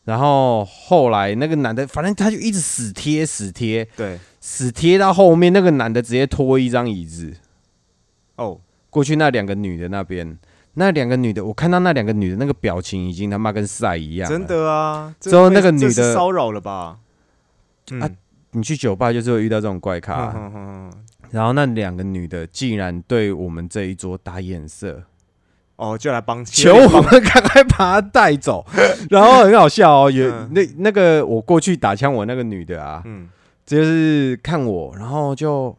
然后后来那个男的，反正他就一直死贴死贴，对死贴到后面，那个男的直接拖一张椅子哦过去那两个女的那边。那两个女的，我看到那两个女的那个表情已经他妈跟赛一样。真，的啊，这之后那个女的骚扰了吧？嗯啊你去酒吧就是会遇到这种怪咖。然后那两个女的竟然对我们这一桌打眼色，哦，就来帮求我们赶快把他带走。然后很好笑哦，有嗯那那个我过去打枪我那个女的啊，嗯就是看我，然后就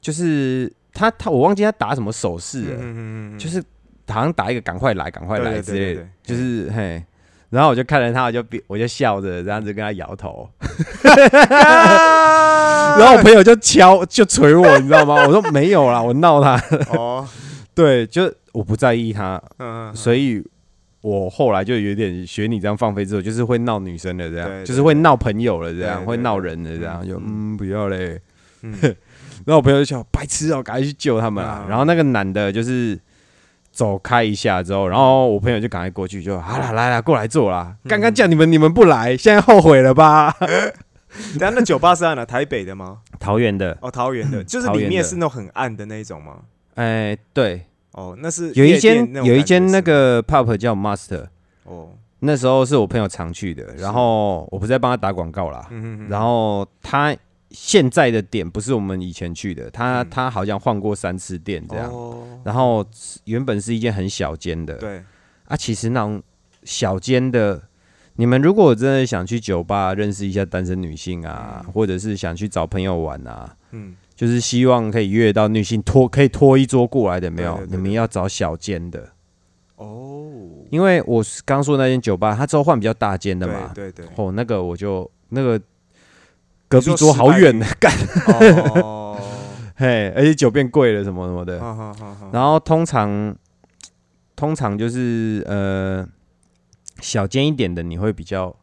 就是他他我忘记他打什么手势了，嗯就是好像打一个赶快来赶快来之类的就是嘿。然后我就看着他，我就我就笑着这样子跟他摇头，然 然后我朋友就敲就捶我，你知道吗？我说没有啦，我闹他。哦，对，就我不在意他，嗯，所以我后来就有点学你这样放飞自我，就是会闹女生的这样，就是会闹朋友了这样，会闹人的这样，就嗯嗯不要嘞。嗯 然后我朋友就叫白痴哦，赶快去救他们啊！嗯然后那个男的就是走开一下之后，然后我朋友就赶快过去就好啦，来啦，过来坐啦。嗯刚刚叫你们，你们不来，现在后悔了吧？等下那酒吧是在哪？台北的吗？桃园的，哦，桃园的，就是里面是那种很暗的那一种吗？哎，对，哦，那是有一间有一间那个 pub 叫 Master，哦，那时候是我朋友常去的，然后我不是在帮他打广告啦，嗯然后他现在的店不是我们以前去的，他嗯。他好像换过三次店这样，哦，然后原本是一间很小间的，对，啊，其实那种小间的，你们如果真的想去酒吧认识一下单身女性啊，嗯。或者是想去找朋友玩啊，嗯，就是希望可以约到女性拖可以拖一桌过来的，没有？你们要找小间的，哦，因为我是刚说那间酒吧，它之后换比较大间的嘛，对对对，哦，那个我就那个隔壁桌好远的，干，哦，嘿，而且酒变贵了什么什么的，然后通常通常就是呃小间一点的，你会比较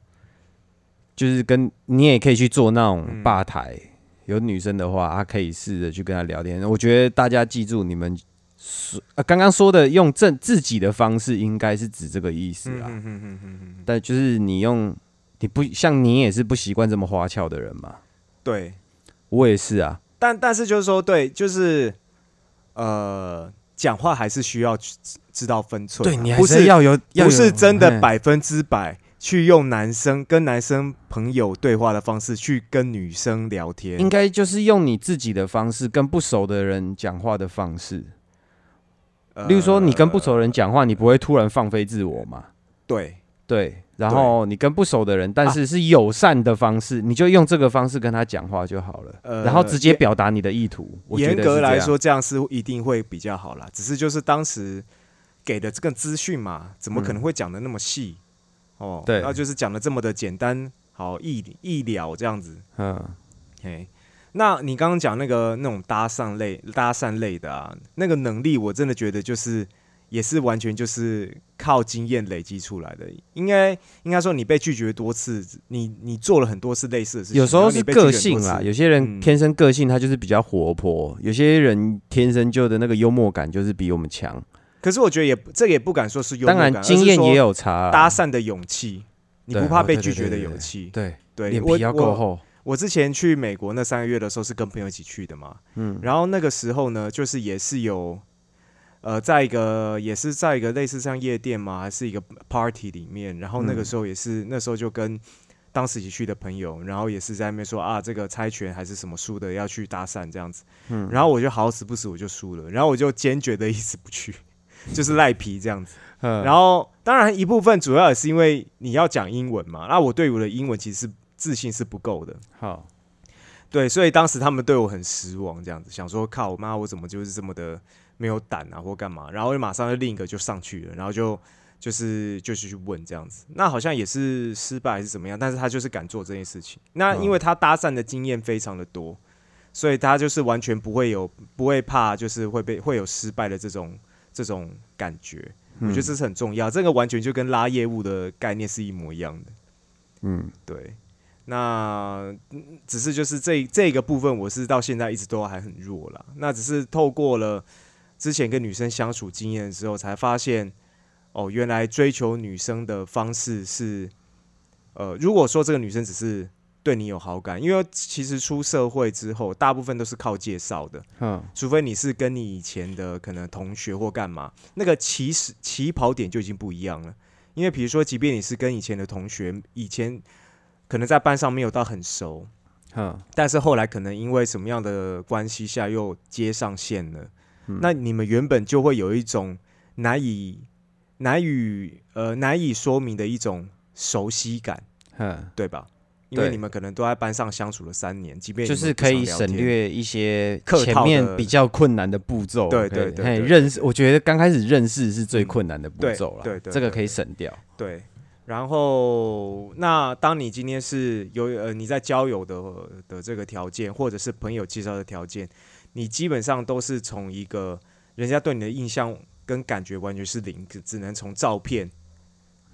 就是跟你也可以去做那种嗯。吧台，有女生的话，她可以试着去跟她聊天。我觉得大家记住你们说啊刚刚说的用正自己的方式，应该是指这个意思啊。嗯嗯嗯嗯嗯，但就是你用你不像你也是不习惯这么花俏的人嘛，对，我也是啊。但但是就是说，对，就是呃，讲话还是需要知知道分寸啊，对你还不是要有，不是真的百分之百去用男生跟男生朋友对话的方式去跟女生聊天，应该就是用你自己的方式跟不熟的人讲话的方式。呃例如说，你跟不熟的人讲话，你不会突然放飞自我嘛？对对。然后你跟不熟的人，但是是友善的方式，你就用这个方式跟他讲话就好了。呃然后直接表达你的意图。严格来说，这样是一定会比较好啦。只是就是当时给的这个资讯嘛，怎么可能会讲的那么细？哦，嗯对那就是讲的这么的简单，好易易了这样子。嗯，嘿，那你刚刚讲那个那种搭讪类、搭讪类的啊，那个能力，我真的觉得就是也是完全就是靠经验累积出来的。应该应该说，你被拒绝多次，你你做了很多次类似的事情，有时候是个性啦，有些人嗯天生个性他就是比较活泼，有些人天生就的那个幽默感就是比我们强。可是我觉得也这个也不敢说是幽默感，当然经验也有有差啦，搭讪的勇气，你对不怕被拒绝的勇气。对，对，脸皮要够厚。我之前去美国那三个月的时候是跟朋友一起去的嘛，嗯，然后那个时候呢，就是也是有，呃，在一个也是在一个类似像夜店嘛，还是一个 party 里面，然后那个时候也是、那时候就跟当时一起去的朋友，然后也是在那边说啊，这个猜拳还是什么输的要去搭讪这样子，嗯，然后我就好死不死我就输了，然后我就坚决的一直不去，就是赖皮这样子。嗯，然后当然一部分主要也是因为你要讲英文嘛，那我对我的英文其实是自信是不够的，好，对，所以当时他们对我很失望，这样子想说靠妈，我怎么就是这么的没有胆啊，或干嘛？然后马上就另一个就上去了，然后就就是就是去问这样子，那好像也是失败还是怎么样，但是他就是敢做这件事情。那因为他搭讪的经验非常的多，所以他就是完全不会有不会怕，就是会被会有失败的这种这种感觉。我觉得这是很重要，这个完全就跟拉业务的概念是一模一样的。嗯，对，那嗯只是就是这这个部分，我是到现在一直都还很弱啦。那只是透过了之前跟女生相处经验之后，才发现哦，原来追求女生的方式是，呃，如果说这个女生只是对你有好感，因为其实出社会之后，大部分都是靠介绍的，嗯，除非你是跟你以前的可能同学或干嘛，那个起始起跑点就已经不一样了。因为比如说，即便你是跟以前的同学，以前可能在班上没有到很熟，哼，但是后来可能因为什么样的关系下又接上线了，那你们原本就会有一种难以难以呃难以说明的一种熟悉感，哼，对吧？因为你们可能都在班上相处了三年，即便就是可以省略一些前面比较困难的步骤。对对对认识，我觉得刚开始认识是最嗯困难的步对骤了。对对这个可以省掉。对，然后那当你今天是有呃你在交友的的这个条件，或者是朋友介绍的条件，你基本上都是从一个人家对你的印象跟感觉完全是零，只只能从照片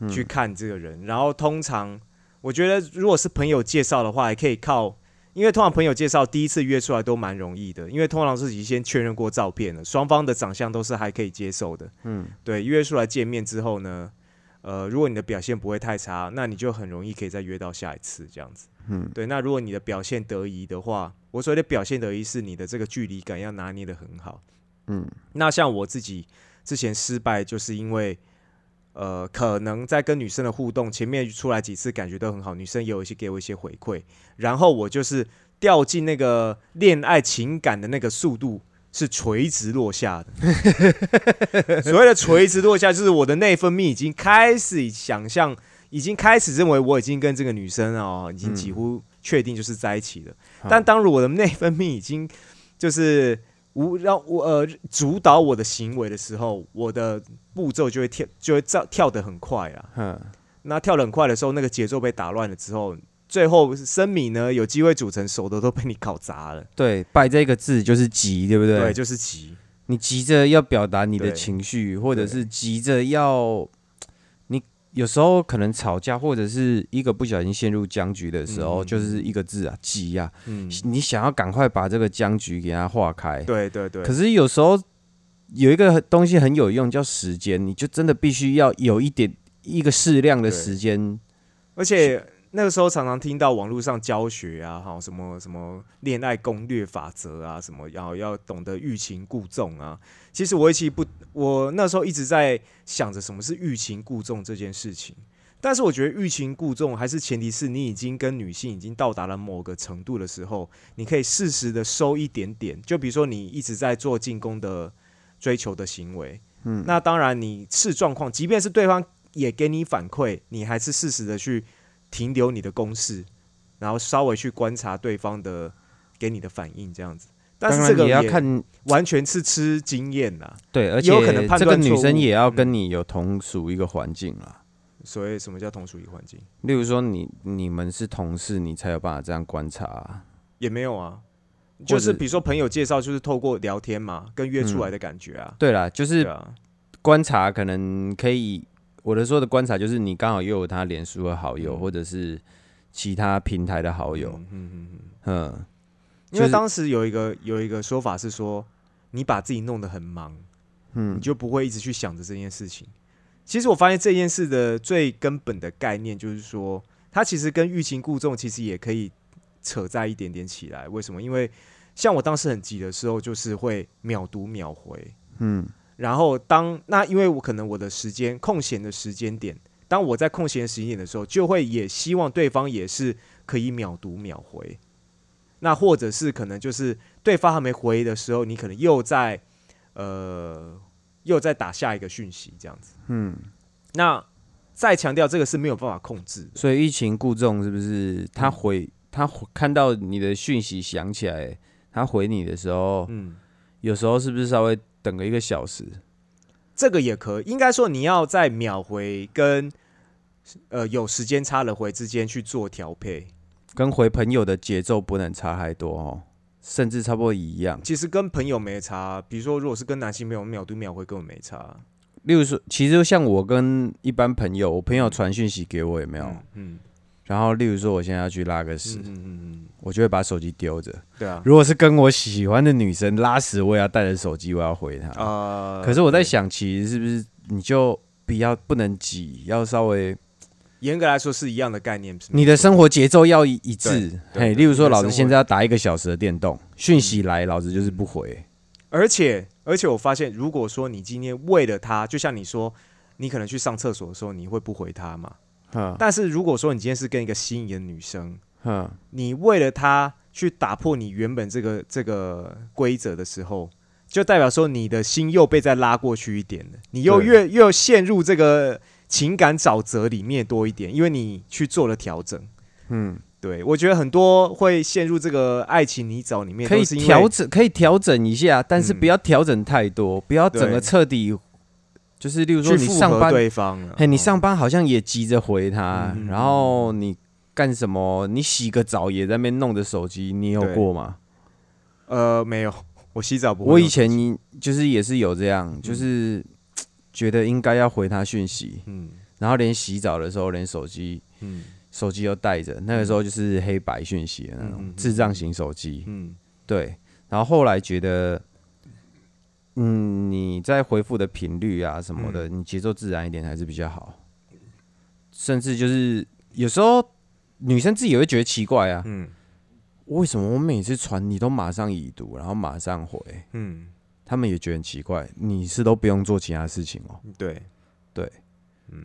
去看这个人。然后通常我觉得如果是朋友介绍的话，也可以靠。因为通常朋友介绍第一次约出来都蛮容易的，因为通常自己先确认过照片了，双方的长相都是还可以接受的。嗯，对，约出来见面之后呢，呃，如果你的表现不会太差，那你就很容易可以再约到下一次这样子。嗯，对。那如果你的表现得宜的话，我所谓的表现得宜是你的这个距离感要拿捏的很好。嗯，那像我自己之前失败，就是因为呃，可能在跟女生的互动前面出来几次感觉都很好，女生也有一些给我一些回馈，然后我就是掉进那个恋爱情感的那个速度。是垂直落下的，所谓的垂直落下，就是我的内分泌已经开始想象，已经开始认为我已经跟这个女生哦，已经几乎确定就是在一起了。但当我的内分泌已经就是无让我呃主导我的行为的时候，我的步骤就会跳，就会跳跳得很快啊。哼，那跳得很快的时候，那个节奏被打乱了之后，最后生米呢有机会煮成熟的都被你搞砸了。对，败这个字就是急，对不对？对，就是急。你急着要表达你的情绪，或者是急着要你有时候可能吵架，或者是一个不小心陷入僵局的时候，嗯就是一个字啊，急啊！嗯，你想要赶快把这个僵局给它化开，对对对。可是有时候有一个东西很有用，叫时间，你就真的必须要有一点一个适量的时间。而且那个时候常常听到网络上教学啊，哈，什么什么恋爱攻略法则啊，什么要要懂得欲擒故纵啊。其实我其实不，我那时候一直在想着什么是欲擒故纵这件事情。但是我觉得欲擒故纵还是前提是你已经跟女性已经到达了某个程度的时候，你可以适时的收一点点。就比如说你一直在做进攻的追求的行为，嗯，那当然你视状况，即便是对方也给你反馈，你还是适时的去停留你的攻势，然后稍微去观察对方的给你的反应，这样子。但当是这个然也要看完全是吃经验啦。对，而且有可能判这个断女生也要跟嗯你有同属一个环境啊。所谓什么叫同属一个环境，例如说你你们是同事，你才有办法这样观察啊、也没有啊。就是比如说朋友介绍，就是透过聊天嘛，跟约出来的感觉啊。对啦，就是观察，可能可以我的说的观察就是你刚好又有他脸书的好友，嗯。或者是其他平台的好友，嗯嗯嗯嗯，嗯，因为当时有一个有一个说法是说，你把自己弄得很忙，嗯。你就不会一直去想着这件事情。其实我发现这件事的最根本的概念就是说，它其实跟欲擒故纵其实也可以扯在一点点起来。为什么？因为像我当时很急的时候，就是会秒读秒回。嗯然后当那因为我可能我的时间空闲的时间点，当我在空闲的时间点的时候，就会也希望对方也是可以秒读秒回。那或者是可能就是对方还没回的时候，你可能又在呃又在打下一个讯息这样子。嗯，那再强调这个是没有办法控制的。所以欲擒故纵是不是？他回他看到你的讯息响起来，他回你的时候，嗯，有时候是不是稍微等个一个小时？这个也可以，应该说你要在秒回跟呃有时间差的回之间去做调配。跟回朋友的节奏不能差太多哦，甚至差不多一样。其实跟朋友没差，比如说如果是跟男性朋友秒对秒回根本没差。例如说，其实像我跟一般朋友，我朋友传讯息给我有没有？嗯嗯然后例如说我现在要去拉个屎，嗯嗯嗯嗯，我就会把手机丢着。对啊，如果是跟我喜欢的女生拉屎，我也要带着手机，我要回她。呃，可是我在想，其实是不是你就比较不能挤，要稍微严格来说是一样的概念，你的生活节奏要一一致。对对嘿，例如说，老子现在要打一个小时的电动，讯息来，老子就是不回。而且而且我发现，如果说你今天为了他，就像你说，你可能去上厕所的时候，你会不回他嘛？哼但是如果说你今天是跟一个心仪的女生，哼，你为了她去打破你原本这个这个规则的时候，就代表说你的心又被再拉过去一点了，你又对。越又陷入这个情感沼泽里面多一点，因为你去做了调整。嗯，对我觉得很多会陷入这个爱情泥沼里面，可以调整，可以调整一下，但是嗯。不要调整太多，不要整个彻底，就是例如说你上班，对方了。嘿，你哦上班好像也急着回他，嗯然后你干什么？你洗个澡也在那边弄着手机，你有过吗？呃没有，我洗澡不会我。以前就是也是有这样，就是觉得应该要回他讯息，嗯然后连洗澡的时候连手机嗯手机都带着，那个时候就是黑白讯息的那种智障型手机，嗯对。然后后来觉得，嗯，你在回复的频率啊什么嗯的，你节奏自然一点还是比较好。甚至就是有时候女生自己也会觉得奇怪啊，嗯为什么我每次传你都马上已读，然后马上回？嗯，他们也觉得很奇怪，你是都不用做其他事情哦。对，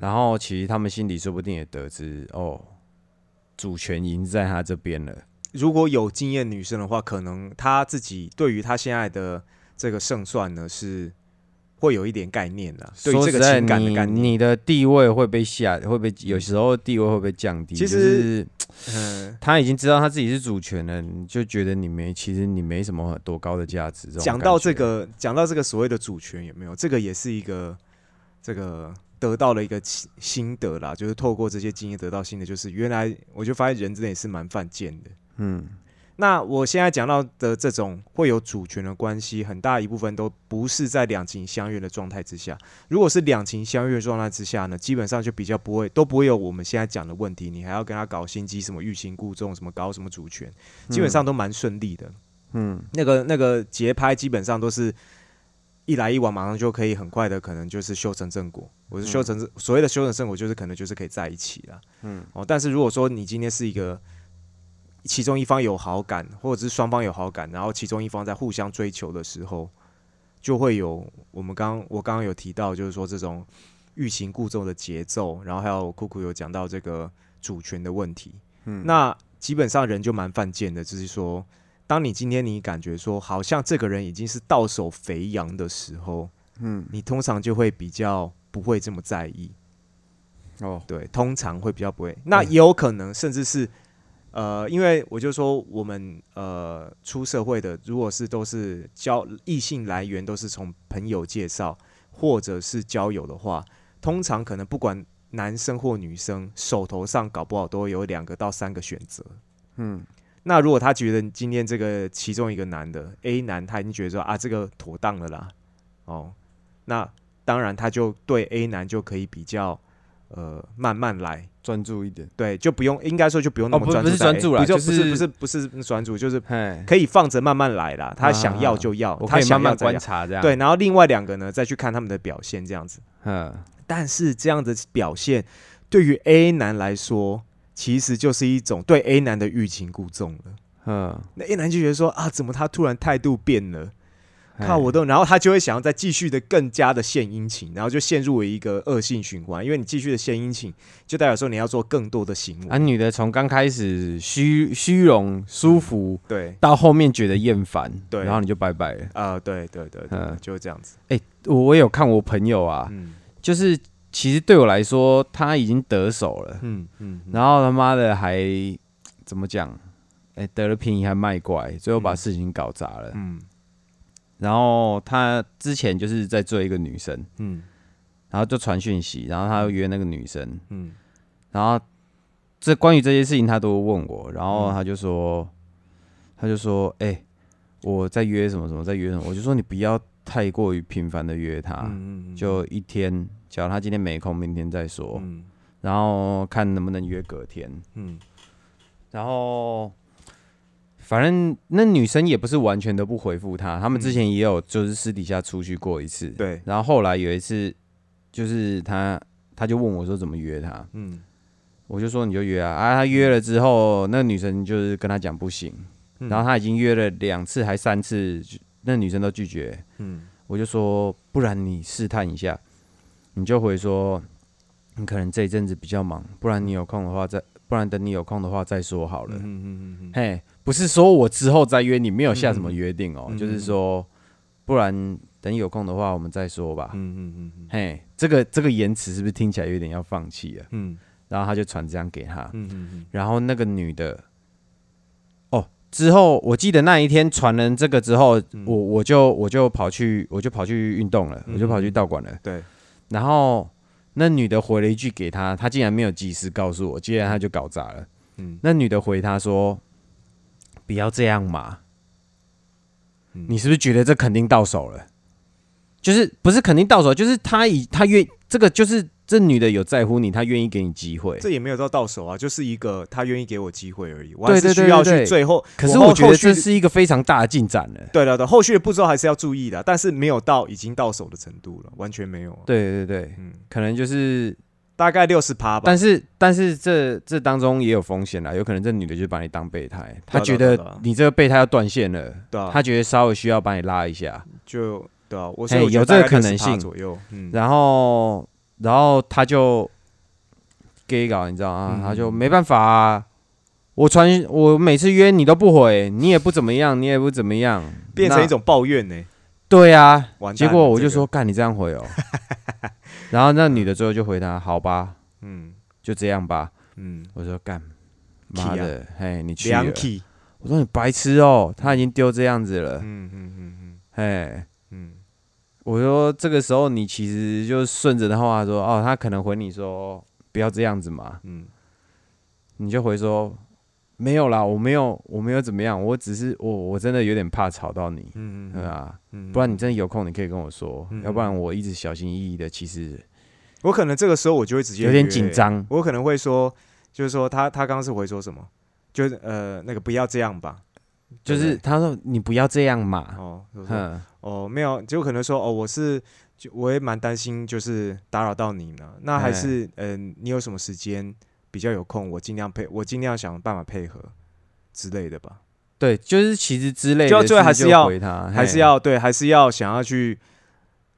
然后其实他们心里说不定也得知，哦，主权已经在他这边了。如果有经验女生的话，可能她自己对于她现在的这个胜算呢是会有一点概念的，对于这个在，情感的你概念。你的地位会被下，会被有时候地位会被降低。其实就是嗯，他已经知道他自己是主权了，你就觉得你没，其实你没什么多高的价值。种讲到这，个，讲到这个所谓的主权有没有？这个也是一个这个得到了一个心心得啦，就是透过这些经验得到心得，就是原来我就发现人真的也是蛮犯贱的。嗯，那我现在讲到的这种会有主权的关系，很大一部分都不是在两情相悦的状态之下。如果是两情相悦的状态之下呢，基本上就比较不会都不会有我们现在讲的问题。你还要跟他搞心机，什么欲擒故纵，什么搞什么主权，基本上都蛮顺利的。嗯，那个那个节拍基本上都是一来一往，马上就可以很快的，可能就是修成正果。我是修成、所谓的修成正果，就是可能就是可以在一起了。嗯，哦，但是如果说你今天是一个其中一方有好感，或者是双方有好感，然后其中一方在互相追求的时候，就会有我们刚我刚刚有提到，就是说这种欲擒故纵的节奏，然后还有酷酷有讲到这个主权的问题。嗯，那基本上人就蛮犯贱的，就是说。当你今天你感觉说好像这个人已经是到手肥羊的时候，嗯，你通常就会比较不会这么在意，哦，对，通常会比较不会。那也有可能，甚至是呃，因为我就说我们呃出社会的，如果是都是交异性来源都是从朋友介绍或者是交友的话，通常可能不管男生或女生，手头上搞不好都有两个到三个选择，嗯，那如果他觉得今天这个其中一个男的 A 男，他已经觉得说啊这个妥当了啦，哦，那当然他就对 A 男就可以比较呃慢慢来，专注一点。对，就不用应该说就不用那么专注在不是专注啦不就就是不是不是不是专注，就是嘿，可以放着慢慢来啦。他啊想要就要，我他慢慢观察这样。对，，然后另外两个呢再去看他们的表现这样子。嗯，但是这样的表现对于 A 男来说，其实就是一种对 A 男的欲擒故纵了。嗯，那 A 男就觉得说啊，怎么他突然态度变了？嘿靠，我都，然后他就会想要再继续的更加的献殷勤，然后就陷入了一个恶性循环。因为你继续的献殷勤，就代表说你要做更多的行为。啊，女的从刚开始虚虚荣舒服，对，到后面觉得厌烦，对然后你就拜拜了。啊、对对对对，嗯就是这样子。我我有看我朋友啊，嗯就是其实对我来说他已经得手了，嗯嗯，然后他妈的还怎么讲？哎、得了便宜还卖乖，最后把嗯事情搞砸了。嗯然后他之前就是在追一个女生，嗯。然后就传讯息，然后他又约那个女生，嗯。然后这关于这些事情他都问我，然后嗯。他就说，他就说，哎、我在约什么什么，在约什么，我就说你不要太过于频繁的约他，嗯。就一天，假如他今天没空，明天再说，嗯。然后看能不能约隔天，嗯。然后。反正那女生也不是完全都不回复他，他们之前也有就是私底下出去过一次，对，然后后来有一次，就是他他就问我说怎么约他，嗯。我就说你就约啊。啊，他约了之后，那女生就是跟他讲不行，嗯。然后他已经约了两次还三次，那女生都拒绝，嗯。我就说不然你试探一下，你就回说你可能这一阵子比较忙，不然你有空的话再，不然等你有空的话再说好了。嗯嗯嗯嘿，不是说我之后再约你，没有下什么约定哦，嗯就是说不然等你有空的话我们再说吧。嗯嗯嗯嘿，这个这个言辞是不是听起来有点要放弃了？嗯。然后他就传这样给他，嗯嗯然后那个女的，哦，之后我记得那一天传了这个之后，嗯。我我就我就跑去我就跑去运动了，嗯我就跑去道馆了。对，然后那女的回了一句给他，他竟然没有及时告诉我，接着他就搞砸了。嗯那女的回他说：“不要这样嘛，嗯你是不是觉得这肯定到手了？就是不是肯定到手，就是他以他愿这个就是这女的有在乎你，她愿意给你机会。这也没有到到手啊，就是一个她愿意给我机会而已，我还对对是需要对对对去最后。可是我觉得这是一个非常大的进展了。对了对，后续的步骤还是要注意的，但是没有到已经到手的程度了，完全没有。，对对对，嗯，可能就是，大概六十趴吧。但是但是这这当中也有风险啦，有可能这女的就把你当备胎，她觉得你这个备胎要断线了，对啊，她觉得稍微需要把你拉一下，就对啊，我嘿所以我觉得有这个大概60%可能性左右。嗯，然后然后他就 gay 搞，你知道啊，嗯她就没办法啊。我传我每次约你都不回，你也不怎么样，你也不怎么样，那变成一种抱怨呢。对啊。结完蛋了果我就说干你这样回哦，然后那女的最后就回他好吧，嗯就这样吧。嗯，我说干，妈的，嘿，你去了两。体。我说你白痴哦，他已经丢这样子了，嗯嗯嗯嗯嘿，嗯我说这个时候你其实就顺着的话说，哦，他可能回你说不要这样子嘛，嗯你就回说没有啦，我没有，我没有怎么样，我只是我我真的有点怕吵到你，嗯对啊，嗯不然你真的有空你可以跟我说，嗯要不然我一直小心翼翼的，其实我可能这个时候我就会直接有点紧张，我可能会说，就是说他他刚刚是回说什么？就是呃那个不要这样吧，就是他说你不要这样嘛，哦，哦没有，就可能说哦我是就我也蛮担心，就是打扰到你呢。那还哎是嗯、呃你有什么时间比较有空，我尽量配，我尽量想办法配合之类的吧。对，就是其实之类的，就最后还是要回他，还是要对，还是要想要去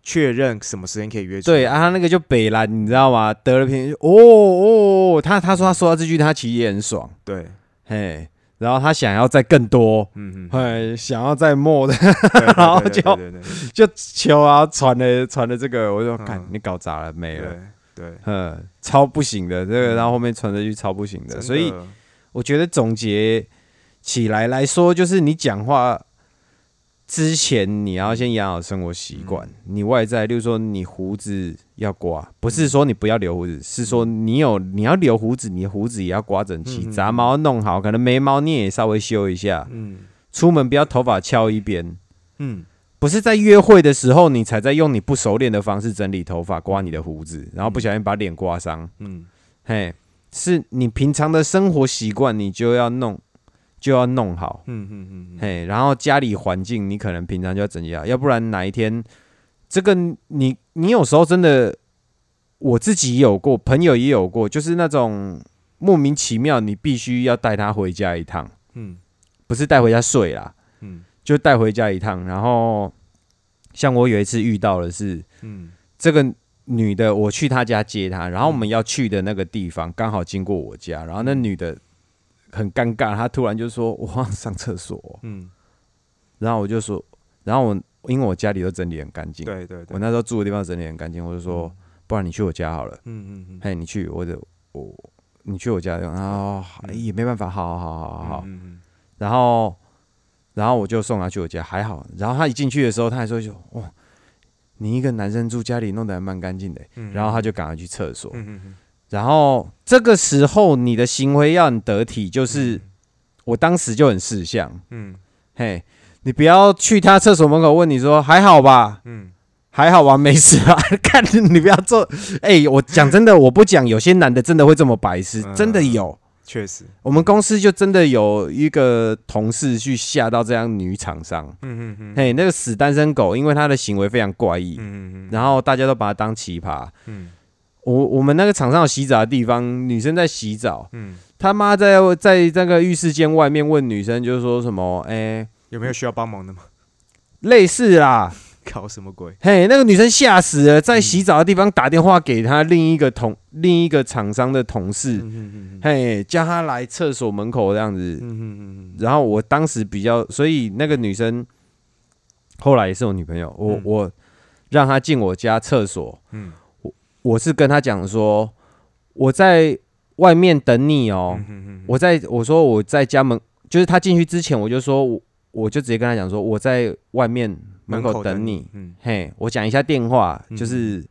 确认什么时间可以约出。对啊，他那个就北蓝，你知道吗？得了便宜，哦哦，他他说他说到这句，他其实也很爽，对，嘿，然后他想要再更多，嗯嗯，哎，想要再 more 的，然后就就求啊，传了传了这个，我就看嗯。你搞砸了没了，对对，嗯，超不行的，这个，嗯。然后后面传这句超不行的，所以我觉得总结起来来说，就是你讲话之前你要先养好生活习惯，你外在，例如说你胡子要刮，不是说你不要留胡子，是说你有你要留胡子，你的胡子也要刮整齐，嗯杂毛弄好，可能眉毛你也稍微修一下，嗯。出门不要头发翘一边，嗯。不是在约会的时候你才在用你不熟练的方式整理头发、刮你的胡子，然后不小心把脸刮伤。嗯。嘿，是你平常的生活习惯，你就要弄，就要弄好。嗯嗯嗯嗯，嘿，然后家里环境你可能平常就要整理好，要不然哪一天这个你你有时候真的，我自己也有过，朋友也有过，就是那种莫名其妙，你必须要带他回家一趟，嗯。不是带回家睡啦，嗯。就带回家一趟。然后像我有一次遇到的是嗯。这个女的，我去她家接她，然后我们要去的那个地方刚好经过我家，然后那女的很尴尬，他突然就说：“我忘上厕所。哦。”嗯，然后我就说，然后我因为我家里都整理很干净，对对对，我那时候住的地方整理很干净，我就说，不然你去我家好了，嗯嗯嗯，嘿，你去或者我你去我家，然后哎也没办法，好好好好好，嗯嗯然后然后我就送他去我家，还好，然后他一进去的时候，他还说就哇，你一个男生住家里弄得还蛮干净的，嗯，然后他就赶快去厕所，嗯嗯嗯然后这个时候你的行为要很得体，就是我当时就很识相。嗯。嘿，你不要去他厕所门口问你说还好吧，嗯。还好吧，没事吧？看你不要做，哎、我讲真的，我不讲，有些男的真的会这么白痴，嗯。真的有。确实，我们公司就真的有一个同事去吓到这样女厂商，嗯嗯嗯。嘿，那个死单身狗，因为他的行为非常怪异，嗯嗯然后大家都把他当奇葩。嗯我我们那个厂上有洗澡的地方，女生在洗澡，嗯，他妈在在那个浴室间外面问女生，就是说什么，哎、有没有需要帮忙的吗？类似啦，搞什么鬼？嘿，那个女生吓死了，在洗澡的地方打电话给她另一个同另一个厂商的同事，嗯嗯嗯嘿，叫她来厕所门口这样子。嗯嗯嗯然后我当时比较，所以那个女生后来也是我女朋友，我、嗯我让她进我家厕所，嗯我是跟他讲说我在外面等你哦，嗯嗯，我在我说我在家门，就是他进去之前，我就说我我就直接跟他讲说我在外面门口等你，，嗯。嘿，我讲一下电话，嗯就是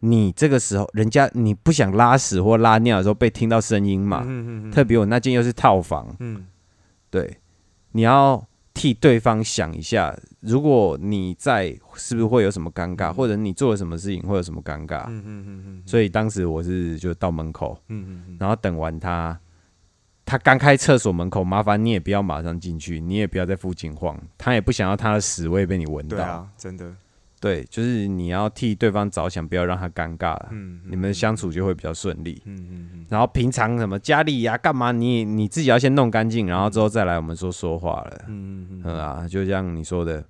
你这个时候，人家你不想拉屎或拉尿的时候被听到声音嘛，嗯嗯特别我那间又是套房，嗯。对，你要替对方想一下，如果你在，是不是会有什么尴尬，或者你做了什么事情会有什么尴尬？嗯嗯嗯嗯，所以当时我是就到门口，嗯嗯然后等完他，他刚开厕所门口，麻烦你也不要马上进去，你也不要在附近晃，他也不想要他的屎味被你闻到。对啊，真的，对，就是你要替对方着想，不要让他尴尬了，嗯，你们相处就会比较顺利。嗯嗯嗯然后平常什么家里呀、干嘛你你自己要先弄干净，然后之后再来我们说说话了。嗯嗯嗯啊，就像你说的，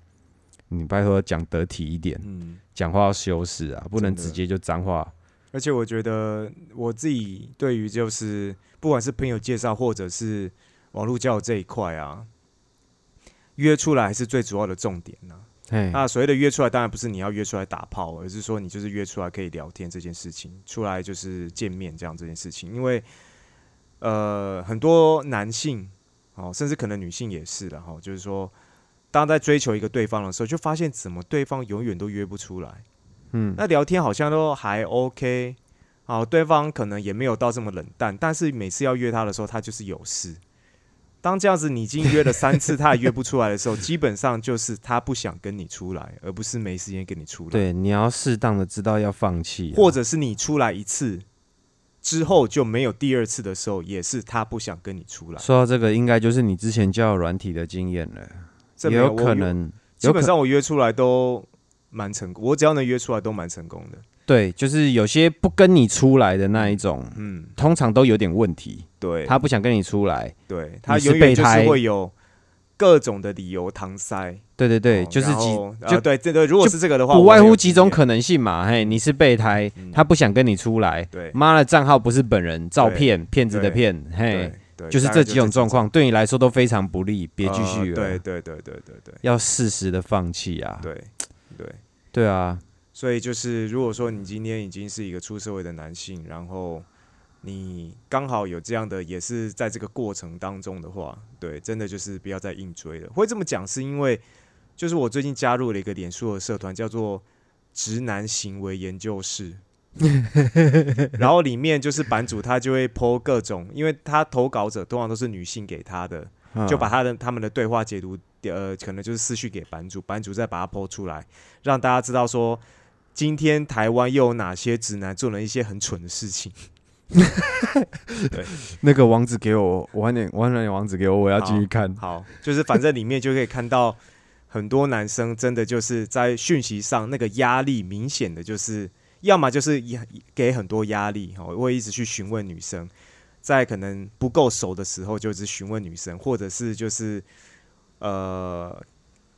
你拜托讲得体一点，嗯，讲话要修饰啊，不能直接就脏话。而且我觉得我自己对于就是不管是朋友介绍或者是网络交友这一块啊，约出来还是最主要的重点呢、哎，那所谓的约出来，当然不是你要约出来打炮，而是说你就是约出来可以聊天这件事情，出来就是见面这样这件事情。因为呃，很多男性哦，甚至可能女性也是的哈，就是说，当在追求一个对方的时候，就发现怎么对方永远都约不出来。嗯，那聊天好像都还 OK，好，对方可能也没有到这么冷淡，但是每次要约他的时候，他就是有事。当这样子你已经约了三次，他也约不出来的时候，基本上就是他不想跟你出来，而不是没时间跟你出来。，对，你要适当的知道要放弃啊、或者是你出来一次之后就没有第二次的时候，也是他不想跟你出来。说到这个，应该就是你之前交友软体的经验了，也有这没我可能，基本上我约出来都蛮成功，我只要能约出来都蛮成功的。对，就是有些不跟你出来的那一种，嗯，通常都有点问题，对，他不想跟你出来。对他你是永远就是备胎会有各种的理由搪塞。对对对，哦就是几就呃对这个，如果是这个的话，不外乎几种可能性嘛。嘿，你是备胎，嗯他不想跟你出来，对妈的账号不是本人，照片骗子的对骗，嘿，对，对就是这几种状况，对你来说都非常不利，别继续了。呃对对对对对对要适时的放弃啊。对对，对啊，所以就是如果说你今天已经是一个出社会的男性，然后你刚好有这样的，也是在这个过程当中的话，对，真的就是不要再硬追了。会这么讲是因为，就是我最近加入了一个脸书的社团，叫做“直男行为研究室 ”。然后里面就是版主他就会 po 各种，因为他投稿者通常都是女性给他的，嗯就把他的他们的对话解读呃，可能就是私讯给版主，版主再把它抛出来，让大家知道说，今天台湾又有哪些直男做了一些很蠢的事情。那个网址给我，晚点晚点网址给我，我要继续看。好，就是反正里面就可以看到很多男生真的就是在讯息上那个压力明显的就是，要么就是压给很多压力，哦，会一直去询问女生，在可能不够熟的时候就一直询问女生，或者是就是呃。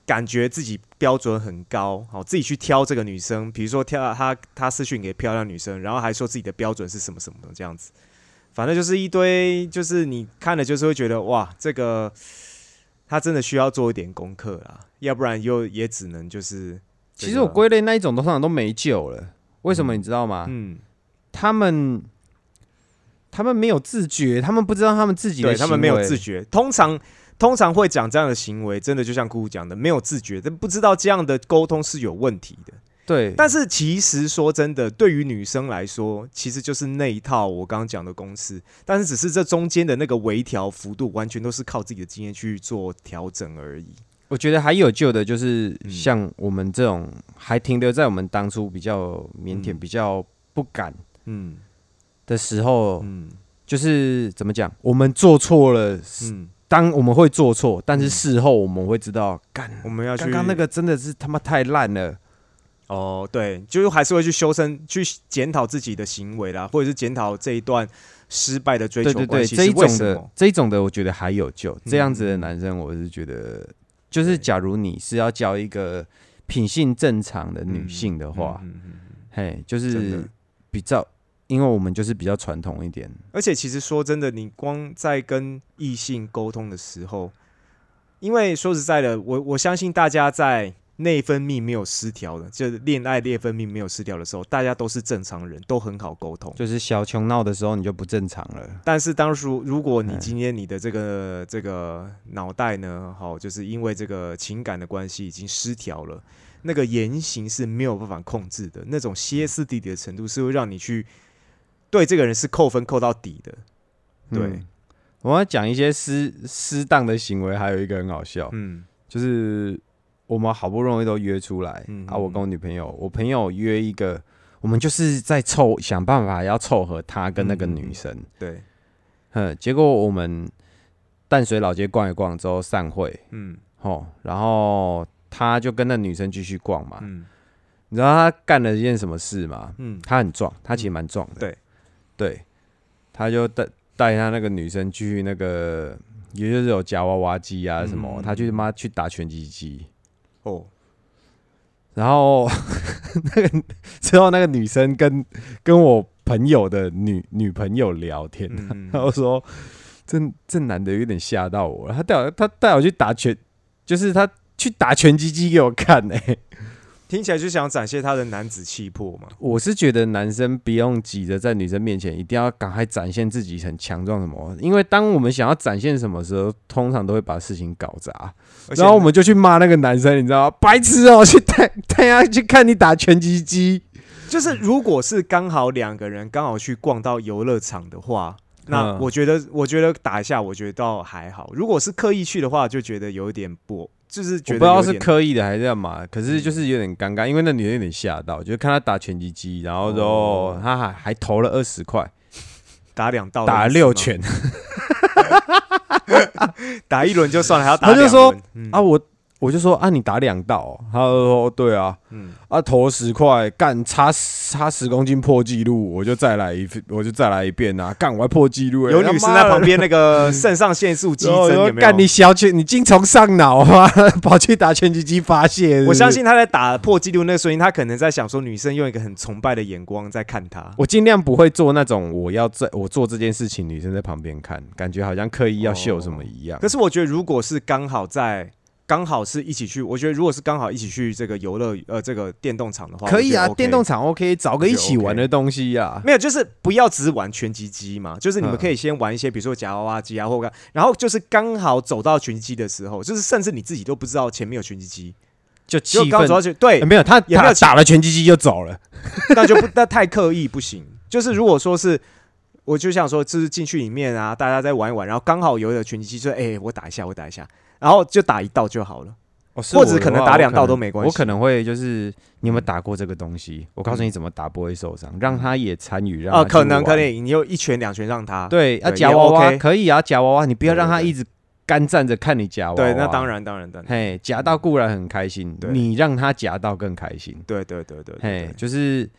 感觉自己标准很高，好自己去挑这个女生，比如说挑她，她私讯给漂亮女生，然后还说自己的标准是什么什么的这样子，反正就是一堆，就是你看了就是会觉得哇，这个他真的需要做一点功课啦，要不然又也只能就是这个、其实我归类那一种通常都没救了，为什么你知道吗？嗯，他们他们没有自觉，他们不知道他们自己的对他们没有自觉，通常通常会讲这样的行为，真的就像姑姑讲的，没有自觉，但不知道这样的沟通是有问题的。对，但是其实说真的，对于女生来说，其实就是那一套我刚刚讲的公式，但是只是这中间的那个微调幅度，完全都是靠自己的经验去做调整而已。我觉得还有救的，就是嗯。像我们这种还停留在我们当初比较腼腆、嗯。比较不敢嗯。的时候，嗯。就是怎么讲，我们做错了，嗯，当我们会做错，但是嗯事后我们会知道，干，我们要去刚刚那个真的是他妈太烂了。哦，对，就是还是会去修身、去检讨自己的行为啦，或者是检讨这一段失败的追求关系这一种的？这一种的，我觉得还有救。这样子的嗯男生，我是觉得，就是假如你是要交一个品性正常的女性的话，嗯嗯嘿，就是比较，因为我们就是比较传统一点。而且其实说真的，你光在跟异性沟通的时候，因为说实在的，我我相信大家在内分泌没有失调的，就是恋爱内分泌没有失调的时候，大家都是正常人，都很好沟通。就是小穷闹的时候，你就不正常了。但是当初如果你嗯今天你的这个这个脑袋呢，好，就是因为这个情感的关系已经失调了，那个言行是没有办法控制的，那种歇斯底里的程度是会让你去对这个人是扣分扣到底的。对。嗯我要讲一些失失当的行为，还有一个很好笑，嗯。就是我们好不容易都约出来、啊，我跟我女朋友，我朋友约一个，我们就是在凑想办法要凑合他跟那个女生，对，嗯，结果我们淡水老街逛一逛之后散会，嗯。吼，然后他就跟那女生继续逛嘛，嗯。你知道他干了一件什么事吗？嗯。他很壮，他其实蛮壮的。对，对，他就带带他那个女生去那个，也就是有夹娃娃机啊什么，嗯他去他妈去打拳击机，哦，然后那个之后那个女生跟跟我朋友的女女朋友聊天，嗯然后说这这男的有点吓到我了，他带我他带我去打拳，就是他去打拳击机给我看哎、听起来就想展现他的男子气魄嘛。我是觉得男生不用急着在女生面前一定要赶快展现自己很强壮什么，因为当我们想要展现什么时候，通常都会把事情搞砸，然后我们就去骂那个男生，你知道吗？白痴哦、去带带他去看你打拳击机，就是如果是刚好两个人刚好去逛到游乐场的话，那嗯我觉得我觉得打一下，我觉得倒还好。如果是刻意去的话，就觉得有点不，就是觉得不知道是刻意的还是干嘛，可是就是有点尴尬，因为那女的有点吓到，就是看他打拳击机，然后之后哦。他还还投了二十块，打两道，打了六，拳。打一轮就算了，还要打 他就说嗯。啊，我我就说啊，你打两道哦、他就说对啊，嗯，啊，投十块，干差差十公斤破纪录，我就再来一次，我就再来一遍啊！干，我还破纪录、欸，有女生在旁，边，那个肾上腺素激增，有没有？干你小犬，你精虫上脑啊，跑去打拳击机发泄是是我相，信他在打破纪录那个瞬间，他可能在想说，女生用一个很崇拜的眼光在看他。我尽量不会做那种我要在我做这件事情，女生在旁边看，感觉好像刻意要秀什么一样。可是我觉得，如果是刚好在刚好是一起去，我觉得如果是刚好一起去这个游乐呃这个电动场的话，可以啊，电动场 OK，找个一起玩的东西啊。没有，就是不要只是玩拳击机嘛，就是你们嗯可以先玩一些，比如说夹娃娃机啊，或干，然后就是刚好走到拳击机的时候，就是甚至你自己都不知道前面有拳击机，就刚好走氛到去，对欸，没有他也没有气他打了拳击机就走了，那就不那太刻意不行。就是如果说是，我就想说，就是进去里面啊，大家再玩一玩，然后刚好有一个拳击机，说，哎、我打一下，我打一下。然后就打一道就好了。哦或者可能打两道都没关系我可能会就是你有没有打过这个东西？我告诉你怎么打不会受伤，让他也参与，让哦，他可能可。以，你有一拳两拳让他。对，啊，夹娃娃可以啊，夹娃娃，你不要让他一直干站着看你夹娃娃。对，那当。然当然当然。嘿，夹到固然很开心，对你让他夹到更开心。对对对对对嘿，就是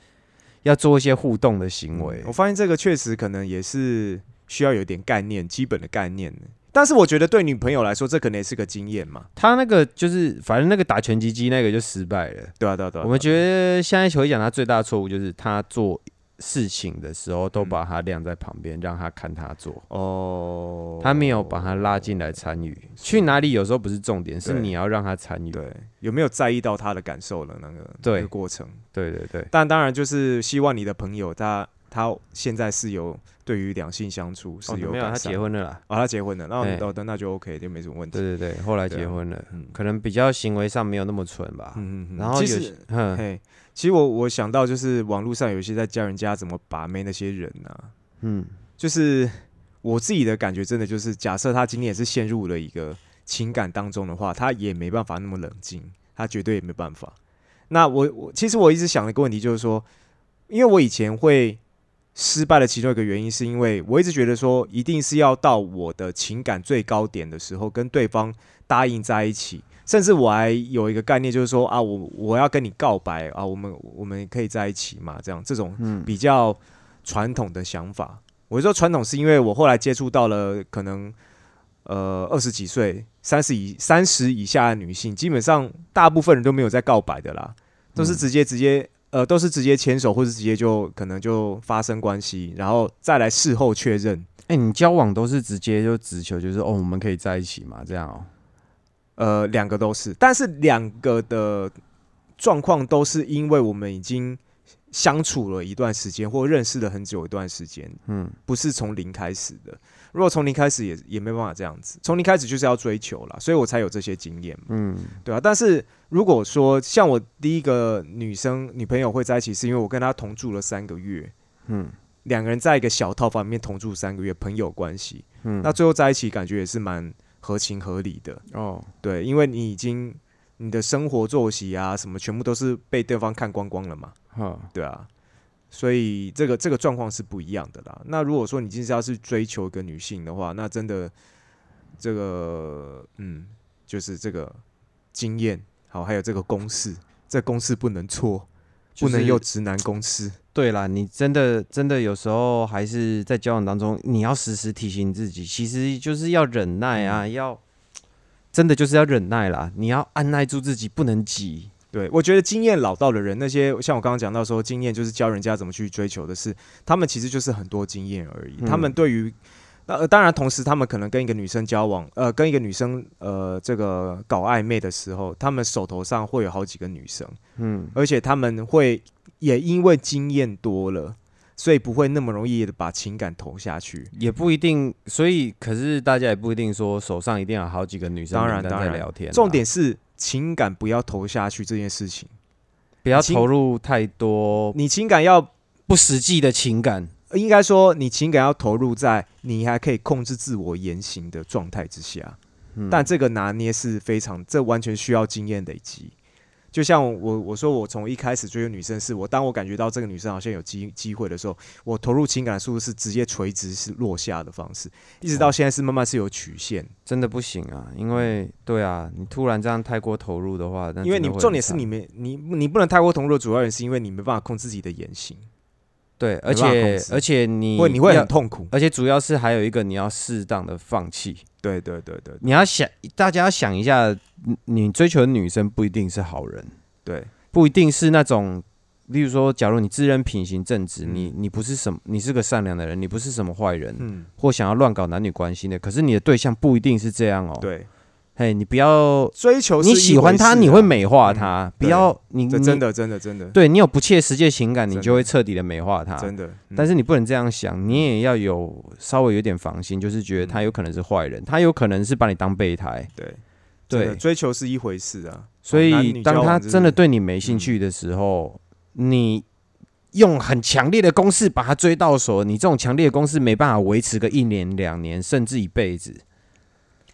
要做一些互动的行为嗯。我发现这个确实可能也是需要有点概念，基本的概念的。但是我觉得对女朋友来说，这可能也是个经验嘛。他那个就是，反正那个打拳击机那个就失败了。对啊对啊对啊。我们觉得现在回讲他最大的错误就是他做事情的时候都把他晾在旁边，让他看他做，哦，他没有把他拉进来参与。去哪里有时候不是重点，是你要让他参与。对有没有在意到他的感受了那个对那个过程？对对对，但当然就是希望你的朋友他他现在是有对于两性相处是哦没有，他结婚了啦。啊，他结婚了，那哎哦那那就 OK，就没什么问题。对对对，后来结婚了，嗯可能比较行为上没有那么蠢吧。嗯嗯嗯。然后有其实，嗯，嘿，其实我我想到就是网络上有一些在教人家怎么把妹那些人啊，嗯，就是我自己的感觉，真的就是假设他今天也是陷入了一个情感当中的话，他也没办法那么冷静，他绝对也没办法。那我我其实我一直想的一个问题就是说，因为我以前会失败的其中一个原因，是因为我一直觉得说，一定是要到我的情感最高点的时候，跟对方答应在一起。甚至我还有一个概念，就是说啊，我我要跟你告白啊，我们我们可以在一起嘛？这样这种嗯比较传统的想法。我说传统是因为我后来接触到了可能呃二十几岁、三十以三十以下的女性，基本上大部分人都没有在告白的啦，都是嗯直接直接呃都是直接牵手，或是直接就可能就发生关系，然后再来事后确认。哎、你交往都是直接就直球，就是哦，我们可以在一起嘛？这样哦。呃，两个都是，但是两个的状况都是因为我们已经相处了一段时间，或认识了很久一段时间，嗯，不是从零开始的。如果从零开始也也没办法这样子，从零开始就是要追求了，所以我才有这些经验嘛，嗯，对啊。但是如果说像我第一个女生女朋友会在一起，是因为我跟她同住了三个月，嗯，两个人在一个小套房里面同住三个月，朋友关系，嗯，那最后在一起感觉也是蛮合情合理的。哦，对，因为你已经你的生活作息啊什么，全部都是被对方看光光了嘛，哈，对啊，所以这个这个状况是不一样的啦。那如果说你今天要是追求一个女性的话，那真的这个嗯，就是这个经验好，还有这个公式，这公式不能错，不能就是用直男公式。对啦，你真的真的有时候还是在交往当中，你要时时提醒自己，其实就是要忍耐啊，嗯要真的就是要忍耐啦，你要按耐住自己，不能急。对，我觉得经验老道的人，那些像我刚刚讲到说，经验就是教人家怎么去追求的事，他们其实就是很多经验而已。嗯他们对于那、呃、当然，同时他们可能跟一个女生交往，呃，跟一个女生呃这个搞暧昧的时候，他们手头上会有好几个女生，嗯，而且他们会也因为经验多了，所以不会那么容易的把情感投下去。也不一定，所以可是大家也不一定说手上一定要好几个女生当然当然在聊天啊、重点是情感不要投下去这件事情，不要投入太多你情感要不实际的情感。应该说，你情感要投入在你还可以控制自我言行的状态之下，嗯但这个拿捏是非常，这完全需要经验累积。就像我我说，我从一开始追的女生是我，当我感觉到这个女生好像有机机会的时候，我投入情感的速度是直接垂直是落下的方式，一直到现在是慢慢是有曲线。真的不行啊，因为对啊，你突然这样太过投入的话，那因为你重点是你没你你不能太过投入，主要原因是因为你没办法控制自己的言行，对，而且而且你会你会很痛苦。而且主要是还有一个你要适当的放弃，对对对对。你要想大家要想一下，你你追求的女生不一定是好人，对，不一定是那种。例如说，假如你自认品行正直，嗯。你你不是什么，你是个善良的人，你不是什么坏人，嗯，或想要乱搞男女关系的，可是你的对象不一定是这样哦。，对，嘿，你不要追求你喜欢他，你会美化嗯他，不要你真的真的真的对你有不切实际的情感，你就会彻底的美化他。真的，嗯但是你不能这样想，你也要有稍微有点防心，就是觉得他有可能是坏人，他有可能是把你当备胎。对对，追求是一回事啊。所以当他真的对你没兴趣的时候，你用很强烈的攻势把他追到手，你这种强烈的攻势没办法维持个一年、两年，甚至一辈子。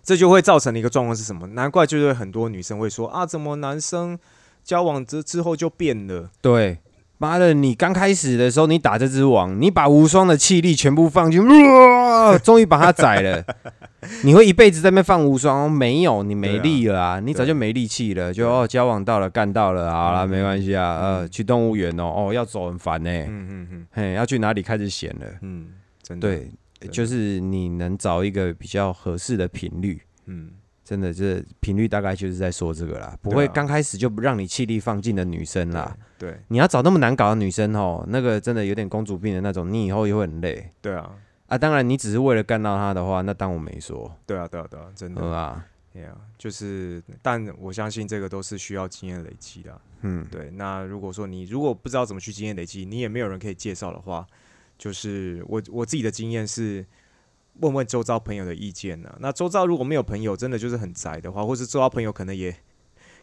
这就会造成的一个状况是什么？难怪就是很多女生会说啊，怎么男生交往之之后就变了？对，妈的，你刚开始的时候，你打这只网，你把无双的气力全部放进，哇，终于把它宰了。你会一辈子在那边放无双？没有，你没力了啊，你早就没力气了。就哦，交往到了，干到了，好了，没关系啊。呃，去动物园哦，哦，要走很烦呢。嗯嗯嗯，嘿，要去哪里开始闲了？嗯，真的。对。就是你能找一个比较合适的频率，嗯，真的，这频率大概就是在说这个啦，不会刚开始就不让你气力放尽的女生啦。对，你要找那么难搞的女生哦，那个真的有点公主病的那种，你以后也会很累。对啊，啊，当然你只是为了干到她的话，那当我没说。对啊，对啊，对啊，真的啊，对啊，就是，但我相信这个都是需要经验累积的。嗯，对。那如果说你如果不知道怎么去经验累积，你也没有人可以介绍的话。就是我我自己的经验是问问周遭朋友的意见呢。那周遭如果没有朋友，真的就是很宅的话，或是周遭朋友可能也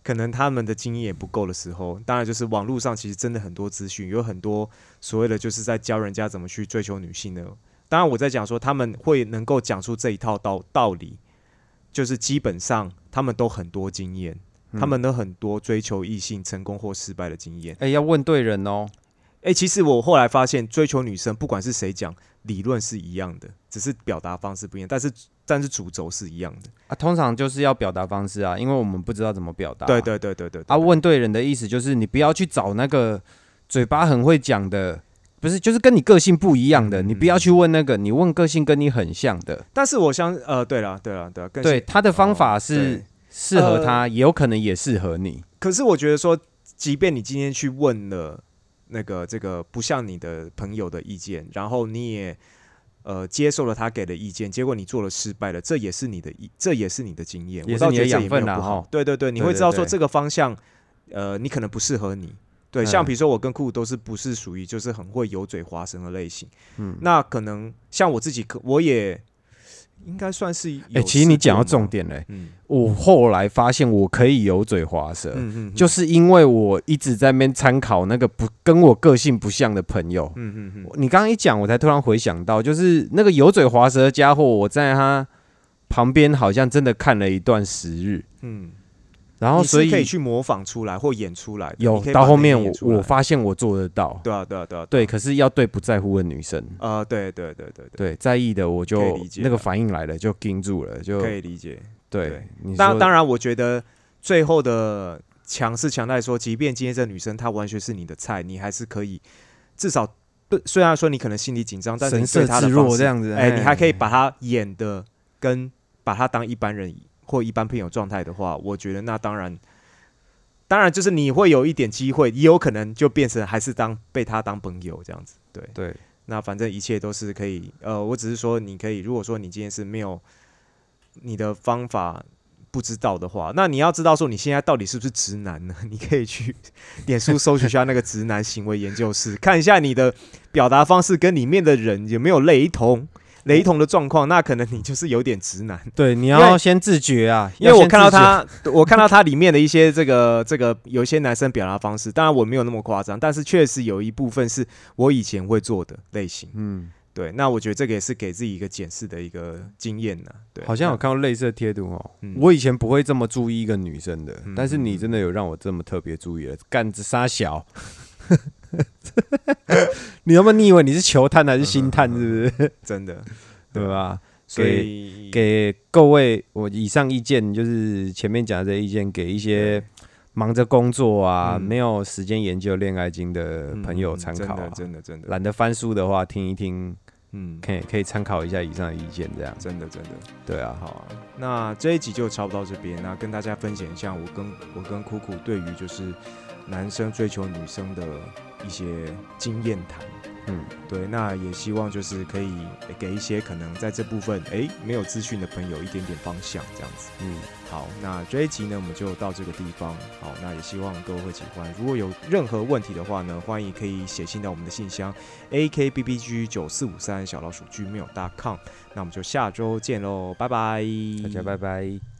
可能他们的经验也不够的时候，当然就是网络上其实真的很多资讯，有很多所谓的就是在教人家怎么去追求女性的。当然我在讲说他们会能够讲出这一套道道理，就是基本上他们都很多经验，他们都很多追求异性成功或失败的经验。哎，要问对人哦。哎，其实我后来发现，追求女生不管是谁讲，理论是一样的，只是表达方式不一样，但是但是主轴是一样的啊。通常就是要表达方式啊，因为我们不知道怎么表达。对对对对对。啊，问对人的意思就是你不要去找那个嘴巴很会讲的，不是，就是跟你个性不一样的，你不要去问那个，你问个性跟你很像的。但是我相呃，对了对了对了，对他的方法是适合他，也有可能也适合你。可是我觉得说，即便你今天去问了。那个这个不像你的朋友的意见，然后你也呃接受了他给的意见，结果你做了失败了，这也是你的意，这也是你的经验，也是你的养分啦哈。对对对，你会知道说这个方向，呃，你可能不适合你。对，像比如说我跟酷都是不是属于就是很会油嘴滑舌的类型，嗯，那可能像我自己，可我也。应该算是哎，其实你讲到重点嘞。嗯，我后来发现我可以油嘴滑舌，就是因为我一直在那边参考那个不跟我个性不像的朋友。嗯嗯嗯。你刚刚一讲，我才突然回想到，就是那个油嘴滑舌的家伙，我在他旁边好像真的看了一段时日。嗯。然后，所以可以去模仿出来或演出来。有到后面，我我发现我做得到。对啊，对啊，对啊，对。可是要对不在乎的女生啊，对对对对对，在意的我就那个反应来了就盯住了，就可以理解。对，当当然，我觉得最后的强是强在说，即便今天这女生她完全是你的菜，你还是可以至少对。虽然说你可能心里紧张，但神色自若这样子，哎，你还可以把她演的跟把她当一般人。或一般朋友状态的话，我觉得那当然，当然就是你会有一点机会，也有可能就变成还是当被他当朋友这样子。对对，那反正一切都是可以。呃，我只是说你可以，如果说你今天是没有你的方法不知道的话，那你要知道说你现在到底是不是直男呢？你可以去点书搜取一下那个直男行为研究室，看一下你的表达方式跟里面的人有没有雷同。雷同的状况，那可能你就是有点直男。对，你要先自觉啊，因为我看到他，我看到他里面的一些这个这个有一些男生表达方式，当然我没有那么夸张，但是确实有一部分是我以前会做的类型。嗯，对，那我觉得这个也是给自己一个检视的一个经验呢。对，好像有看到类似的贴图哦。我以前不会这么注意一个女生的，但是你真的有让我这么特别注意了，干子沙小。你要不你以为你是球探还是星探？是不是 真的？对吧？所以给各位，我以上意见就是前面讲的这些意见，给一些忙着工作啊、没有时间研究恋爱经的朋友参考。真的，真的，懒得翻书的话，听一听，嗯，可以可以参考一下以上的意见，这样。真的，真的，对啊。好啊，那这一集就差不多到这边，那跟大家分享一下我跟我跟苦苦对于就是男生追求女生的。一些经验谈，嗯，对，那也希望就是可以给一些可能在这部分哎没有资讯的朋友一点点方向，这样子，嗯，好，那这一集呢我们就到这个地方，好，那也希望各位会喜欢。如果有任何问题的话呢，欢迎可以写信到我们的信箱 a k b b g 九四五三小老鼠 gmail.com，那我们就下周见喽，拜拜，大家拜拜。